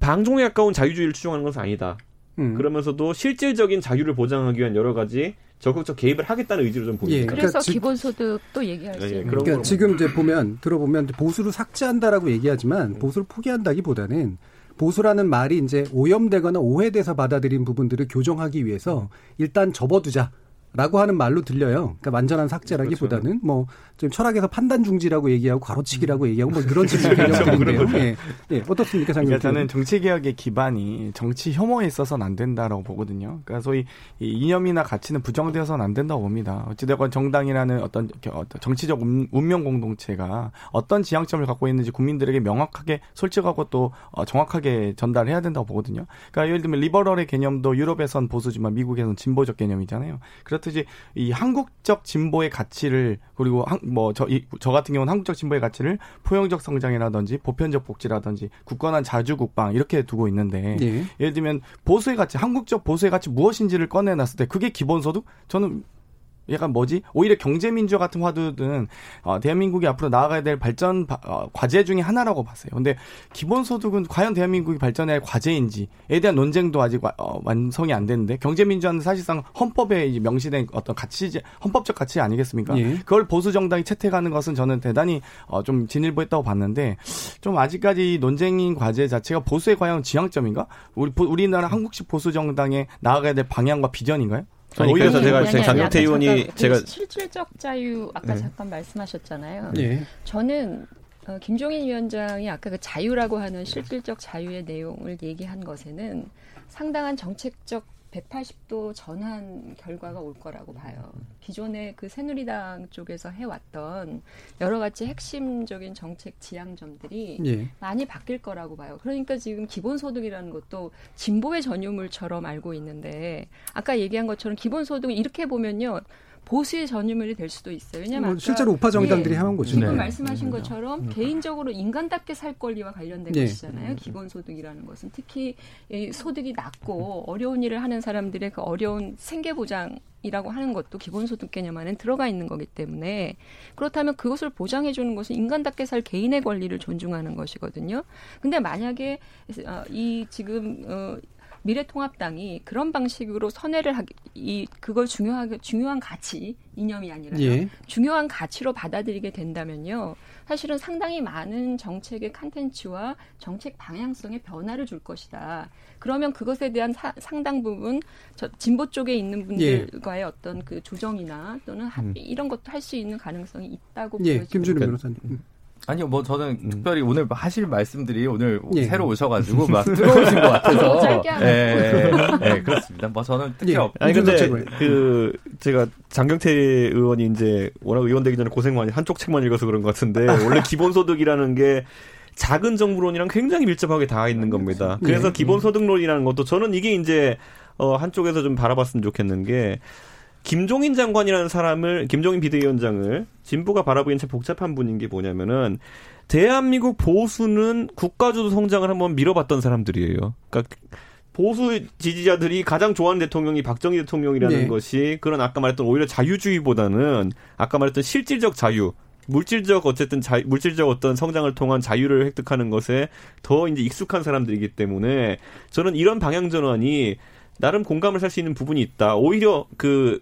방종에 가까운 자유주의를 추종하는 것은 아니다. 음. 그러면서도 실질적인 자유를 보장하기 위한 여러 가지 적극적 개입을 하겠다는 의지로 좀 보입니다. 예, 그러니까 그래서 지, 기본소득도 얘기할 수 예, 있는. 그러니까 지금 이제 보면 들어보면 보수를 삭제한다라고 얘기하지만 보수를 포기한다기보다는 보수라는 말이 이제 오염되거나 오해돼서 받아들인 부분들을 교정하기 위해서 일단 접어두자. 라고 하는 말로 들려요. 그러니까 완전한 삭제라기보다는 그렇죠. 뭐좀 철학에서 판단 중지라고 얘기하고 과로치기라고 얘기하고 뭐 그런 식의 (laughs) 그렇죠. 개념들인데요. 예. 예. 어떻습니까, 장님? 그러니까 저는 정치 개혁의 기반이 정치 혐오에 있어서는 안 된다라고 보거든요. 그러니까 소위 이 이념이나 가치는 부정되어서는 안 된다고 봅니다. 어찌되건 정당이라는 어떤 정치적 운명 공동체가 어떤 지향점을 갖고 있는지 국민들에게 명확하게 솔직하고 또 어, 정확하게 전달해야 된다고 보거든요. 그러니까 예를 들면 리버럴의 개념도 유럽에선 보수지만 미국에선 진보적 개념이잖아요. 그렇 그렇듯이 이 한국적 진보의 가치를 그리고 뭐저 저 같은 경우는 한국적 진보의 가치를 포용적 성장이라든지 보편적 복지라든지 굳건한 자주국방 이렇게 두고 있는데 예. 예를 들면 보수의 가치 한국적 보수의 가치 무엇인지를 꺼내놨을 때 그게 기본소득 저는 약간 뭐지? 오히려 경제민주화 같은 화두는 어, 대한민국이 앞으로 나아가야 될 발전 어, 과제 중의 하나라고 봤어요. 근데 기본소득은 과연 대한민국이 발전해야 할 과제인지에 대한 논쟁도 아직 와, 어, 완성이 안 됐는데 경제민주화는 사실상 헌법에 명시된 어떤 가치, 헌법적 가치 아니겠습니까? 예. 그걸 보수 정당이 채택하는 것은 저는 대단히 어, 좀 진일보했다고 봤는데 좀 아직까지 논쟁인 과제 자체가 보수의 과연 지향점인가? 우리 우리나라 한국식 보수 정당에 나아가야 될 방향과 비전인가요? 아니, 그래서 제가 제 장경태 의원이 그 제가 실질적 자유 아까 네. 잠깐 말씀하셨잖아요. 네. 저는 어, 김종인 위원장이 아까 그 자유라고 하는 실질적 자유의 내용을 얘기한 것에는 상당한 정책적 180도 전환 결과가 올 거라고 봐요. 기존의 그 새누리당 쪽에서 해왔던 여러 가지 핵심적인 정책 지향점들이 예. 많이 바뀔 거라고 봐요. 그러니까 지금 기본소득이라는 것도 진보의 전유물처럼 알고 있는데 아까 얘기한 것처럼 기본소득 이렇게 보면요. 보수의 전유물이 될 수도 있어요. 왜냐하면 뭐 실제로 우파 정당들이 예, 하는 거죠. 지금 네. 말씀하신 것처럼 네. 개인적으로 인간답게 살 권리와 관련된 네. 것이잖아요. 기본 소득이라는 것은 특히 소득이 낮고 어려운 일을 하는 사람들의 그 어려운 생계 보장 이라고 하는 것도 기본소득 개념 안에 들어가 있는 거기 때문에 그렇다면 그것을 보장해 주는 것은 인간답게 살 개인의 권리를 존중하는 것이거든요. 근데 만약에 어, 이 지금 어 미래통합당이 그런 방식으로 선회를 하기 이 그걸 중요하게 중요한 가치 이념이 아니라 예. 중요한 가치로 받아들이게 된다면요. 사실은 상당히 많은 정책의 컨텐츠와 정책 방향성에 변화를 줄 것이다. 그러면 그것에 대한 사, 상당 부분 저 진보 쪽에 있는 분들과의 예. 어떤 그 조정이나 또는 음. 이런 것도 할 수 있는 가능성이 있다고 예. 보여집니다. 김준우 변호사님. 음. 아니요, 뭐 저는 음. 특별히 오늘 하실 말씀들이 오늘 예. 새로 오셔가지고 막 (laughs) 뜨거우신 것 같아서. 예, 예, 예, 그렇습니다. 뭐 저는 특히 예. 아니 근데 그 제가 장경태 의원이 이제 워낙 의원 되기 전에 고생 많이 한쪽 책만 읽어서 그런 것 같은데 원래 (laughs) 기본소득이라는 게 작은 정부론이랑 굉장히 밀접하게 닿아 있는 겁니다. 그래서 예. 기본소득론이라는 것도 저는 이게 이제 어 한쪽에서 좀 바라봤으면 좋겠는 게. 김종인 장관이라는 사람을 김종인 비대위원장을 진보가 바라보기엔 참 복잡한 분인 게 뭐냐면은 대한민국 보수는 국가주도 성장을 한번 밀어봤던 사람들이에요. 그러니까 보수 지지자들이 가장 좋아하는 대통령이 박정희 대통령이라는 네. 것이 그런 아까 말했던 오히려 자유주의보다는 아까 말했던 실질적 자유, 물질적 어쨌든 자, 물질적 어떤 성장을 통한 자유를 획득하는 것에 더 이제 익숙한 사람들이기 때문에 저는 이런 방향 전환이 나름 공감을 살 수 있는 부분이 있다. 오히려 그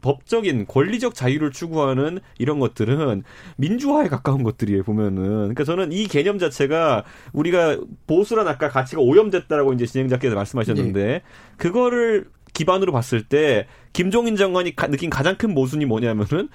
법적인 권리적 자유를 추구하는 이런 것들은 민주화에 가까운 것들이에요 보면은 그러니까 저는 이 개념 자체가 우리가 보수란 아까 가치가 오염됐다라고 이제 진행자께서 말씀하셨는데 네. 그거를 기반으로 봤을 때 김종인 장관이 가, 느낀 가장 큰 모순이 뭐냐면은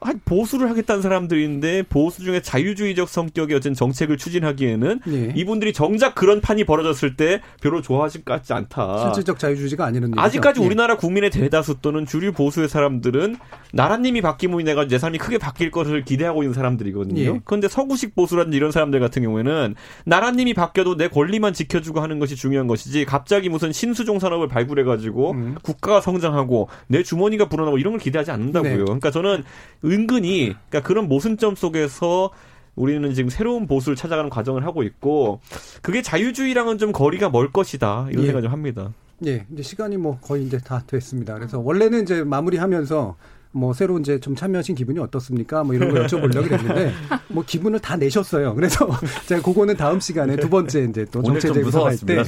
아, 보수를 하겠다는 사람들인데 보수 중에 자유주의적 성격의 어떤 정책을 추진하기에는 네. 이분들이 정작 그런 판이 벌어졌을 때 별로 좋아하실 것 같지 않다. 실질적 자유주의가 아니는 아직까지 네. 우리나라 국민의 대다수 또는 주류 보수의 사람들은 나라님이 바뀌면 내가 내 삶이 크게 바뀔 것을 기대하고 있는 사람들이거든요. 예. 그런데 서구식 보수라든지 이런 사람들 같은 경우에는 나라님이 바뀌어도 내 권리만 지켜주고 하는 것이 중요한 것이지 갑자기 무슨 신수종 산업을 발굴해가지고 음. 국가가 성장하고 내 주머니가 불어나고 이런 걸 기대하지 않는다고요. 네. 그러니까 저는 은근히 그러니까 그런 모순점 속에서 우리는 지금 새로운 보수를 찾아가는 과정을 하고 있고 그게 자유주의랑은 좀 거리가 멀 것이다 이런 예. 생각 좀 합니다. 예, 이제 시간이 뭐 거의 이제 다 됐습니다. 그래서 원래는 이제 마무리하면서 뭐 새로 이제 좀 참여하신 기분이 어떻습니까? 뭐 이런 걸 여쭤보려고 그랬는데 (laughs) 뭐 기분을 다 내셨어요. 그래서 (laughs) 제가 그거는 다음 시간에 두 번째 이제 또 정체 재구성할 때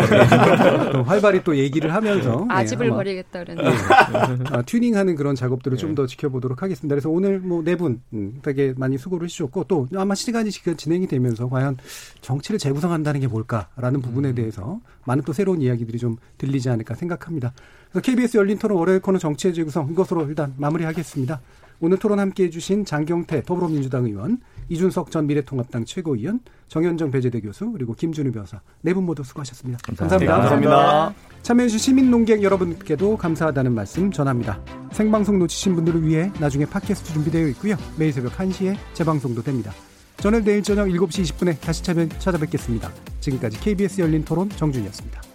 (laughs) 활발히 또 얘기를 하면서 아집을 네, 버리겠다 그랬는데 네. 아, 튜닝하는 그런 작업들을 좀더 지켜보도록 하겠습니다. 그래서 오늘 뭐 네분 음, 되게 많이 수고를 해주셨고 또 아마 시간이 진행이 되면서 과연 정치를 재구성한다는 게 뭘까라는 부분에 음. 대해서 많은 또 새로운 이야기들이 좀 들리지 않을까 생각합니다. KBS 열린 토론 월요일 코너 정치의 재구성 이것으로 일단 마무리하겠습니다. 오늘 토론 함께해 주신 장경태 더불어민주당 의원, 이준석 전 미래통합당 최고위원, 정현정 배재대 교수, 그리고 김준우 변호사 네 분 모두 수고하셨습니다. 감사합니다. 감사합니다. 감사합니다. 참여해 주신 시민농객 여러분께도 감사하다는 말씀 전합니다. 생방송 놓치신 분들을 위해 나중에 팟캐스트 준비되어 있고요. 매일 새벽 1시에 재방송도 됩니다. 저는 내일 저녁 7시 20분에 다시 찾아뵙겠습니다. 지금까지 KBS 열린 토론 정준이었습니다.